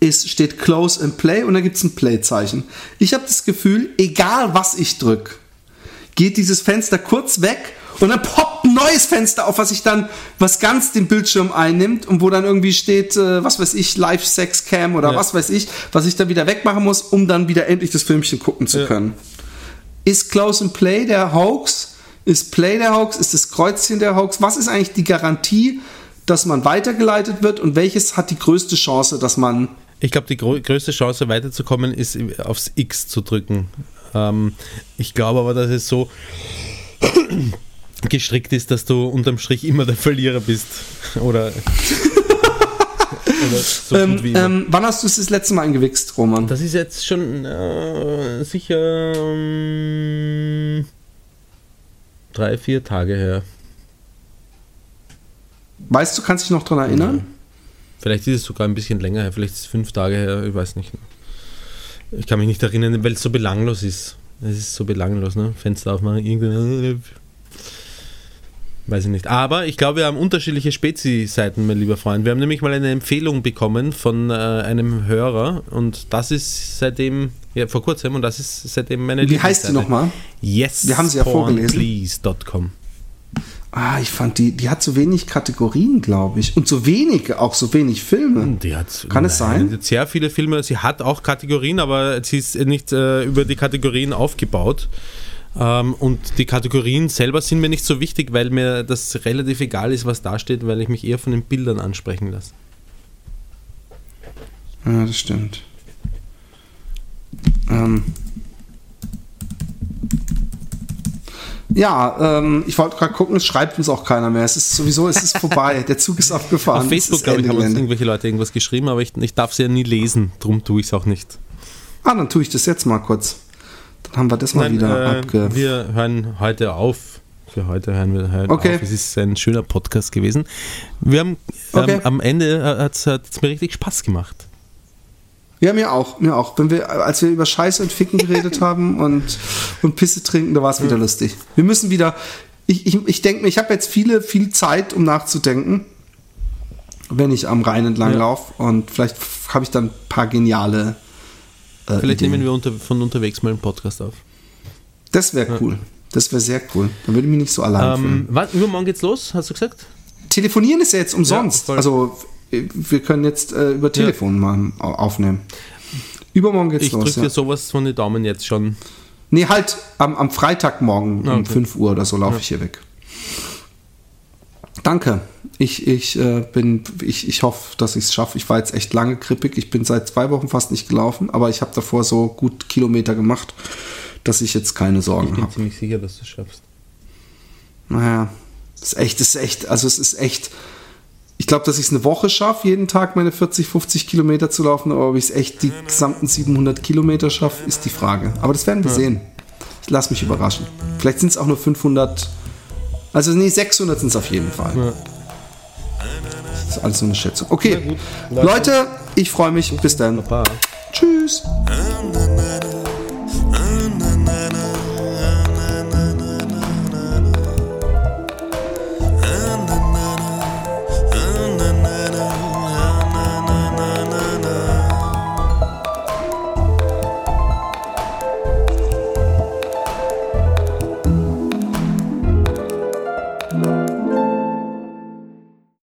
ist, steht Close and Play, und da gibt es ein Play-Zeichen. Ich habe das Gefühl, egal was ich drücke, geht dieses Fenster kurz weg und dann poppt ein neues Fenster auf, was sich dann, was ganz den Bildschirm einnimmt und wo dann irgendwie steht, äh, was weiß ich, Live-Sex-Cam oder Ja. was weiß ich, was ich dann wieder wegmachen muss, um dann wieder endlich das Filmchen gucken zu Ja. können. Ist Close and Play der Hoax? Ist Play der Hoax? Ist das Kreuzchen der Hoax? Was ist eigentlich die Garantie, dass man weitergeleitet wird und welches hat die größte Chance, dass man Ich glaube, die größte Chance weiterzukommen ist, aufs X zu drücken. Ähm, ich glaube aber, dass es so gestrickt ist, dass du unterm Strich immer der Verlierer bist. Oder, so ähm, ähm, wann hast du es das letzte Mal eingewichst, Roman? das ist jetzt schon äh, sicher ähm, drei, vier Tage her. Weißt du, kannst dich noch dran erinnern? Vielleicht ist es sogar ein bisschen länger her, vielleicht ist es fünf Tage her, ich weiß nicht. Ich kann mich nicht erinnern, weil es so belanglos ist. Es ist so belanglos, ne? Fenster aufmachen, irgendwie. Weiß ich nicht. Aber ich glaube, wir haben unterschiedliche Spezi-Seiten, mein lieber Freund. Wir haben nämlich mal eine Empfehlung bekommen von äh, einem Hörer und das ist seitdem, ja, vor kurzem, und das ist seitdem meine Wie heißt die nochmal? Yes. Wir haben sie ja vorgelesen. Please.com. Ah, ich fand die, die hat so wenig Kategorien, glaube ich. Und so wenige, auch so wenig Filme. Die hat, Kann es sein? Sehr viele Filme. Sie hat auch Kategorien, aber sie ist nicht äh, über die Kategorien aufgebaut. Ähm, und die Kategorien selber sind mir nicht so wichtig, weil mir das relativ egal ist, was da steht, weil ich mich eher von den Bildern ansprechen lasse. Ja, das stimmt. Ähm. Ja, ähm, ich wollte gerade gucken, es schreibt uns auch keiner mehr. Es ist sowieso, es ist vorbei. Der Zug ist abgefahren. Auf Facebook, glaube ich, haben uns irgendwelche Leute irgendwas geschrieben, aber ich, ich darf sie ja nie lesen, darum tue ich es auch nicht. Ah, dann tue ich das jetzt mal kurz. Dann haben wir das mal Nein, wieder äh, abge... wir hören heute auf. Für heute hören wir hören Okay. auf. Es ist ein schöner Podcast gewesen. Wir haben Okay. ähm, am Ende hat es mir richtig Spaß gemacht. Ja, mir auch, mir auch. Wenn wir, als wir über Scheiße und Ficken geredet haben und, und Pisse trinken, da war es wieder lustig. Wir müssen wieder. Ich, ich, ich denke mir, ich habe jetzt viele, viel Zeit, um nachzudenken, wenn ich am Rhein entlang Ja. laufe. Und vielleicht habe ich dann ein paar geniale. Äh, Vielleicht Ideen. nehmen wir unter, von unterwegs mal einen Podcast auf. Das wäre cool. Das wäre sehr cool. Dann würde ich mich nicht so allein fühlen. Ähm, wann, übermorgen geht's los, hast du gesagt? Telefonieren ist ja jetzt umsonst. Ja, also wir können jetzt äh, über Telefon mal au- aufnehmen. Übermorgen geht's Ich los. drücke Ja. dir sowas von den Daumen jetzt schon. Nee, halt am, am Freitagmorgen Ah, um okay. 5 Uhr oder so laufe ich hier weg. Danke. Ich, ich, äh, bin, ich, ich hoffe, dass ich es schaffe. Ich war jetzt echt lange krippig. Ich bin seit zwei Wochen fast nicht gelaufen, aber ich habe davor so gut Kilometer gemacht, dass ich jetzt keine Ich Sorgen bin habe. ziemlich sicher, dass du es schaffst. Naja, das ist echt, das ist echt, also es ist echt. Ich glaube, dass ich es eine Woche schaffe, jeden Tag meine 40, 50 Kilometer zu laufen, aber ob ich es echt die gesamten 700 Kilometer schaffe, ist die Frage. Aber das werden wir sehen. Ich lass mich überraschen. Vielleicht sind es auch nur 500, also nee, 600 sind es auf jeden Fall. Ja. Das ist alles nur eine Schätzung. Okay, Leute. Ich freue mich. Bis dann. Tschüss.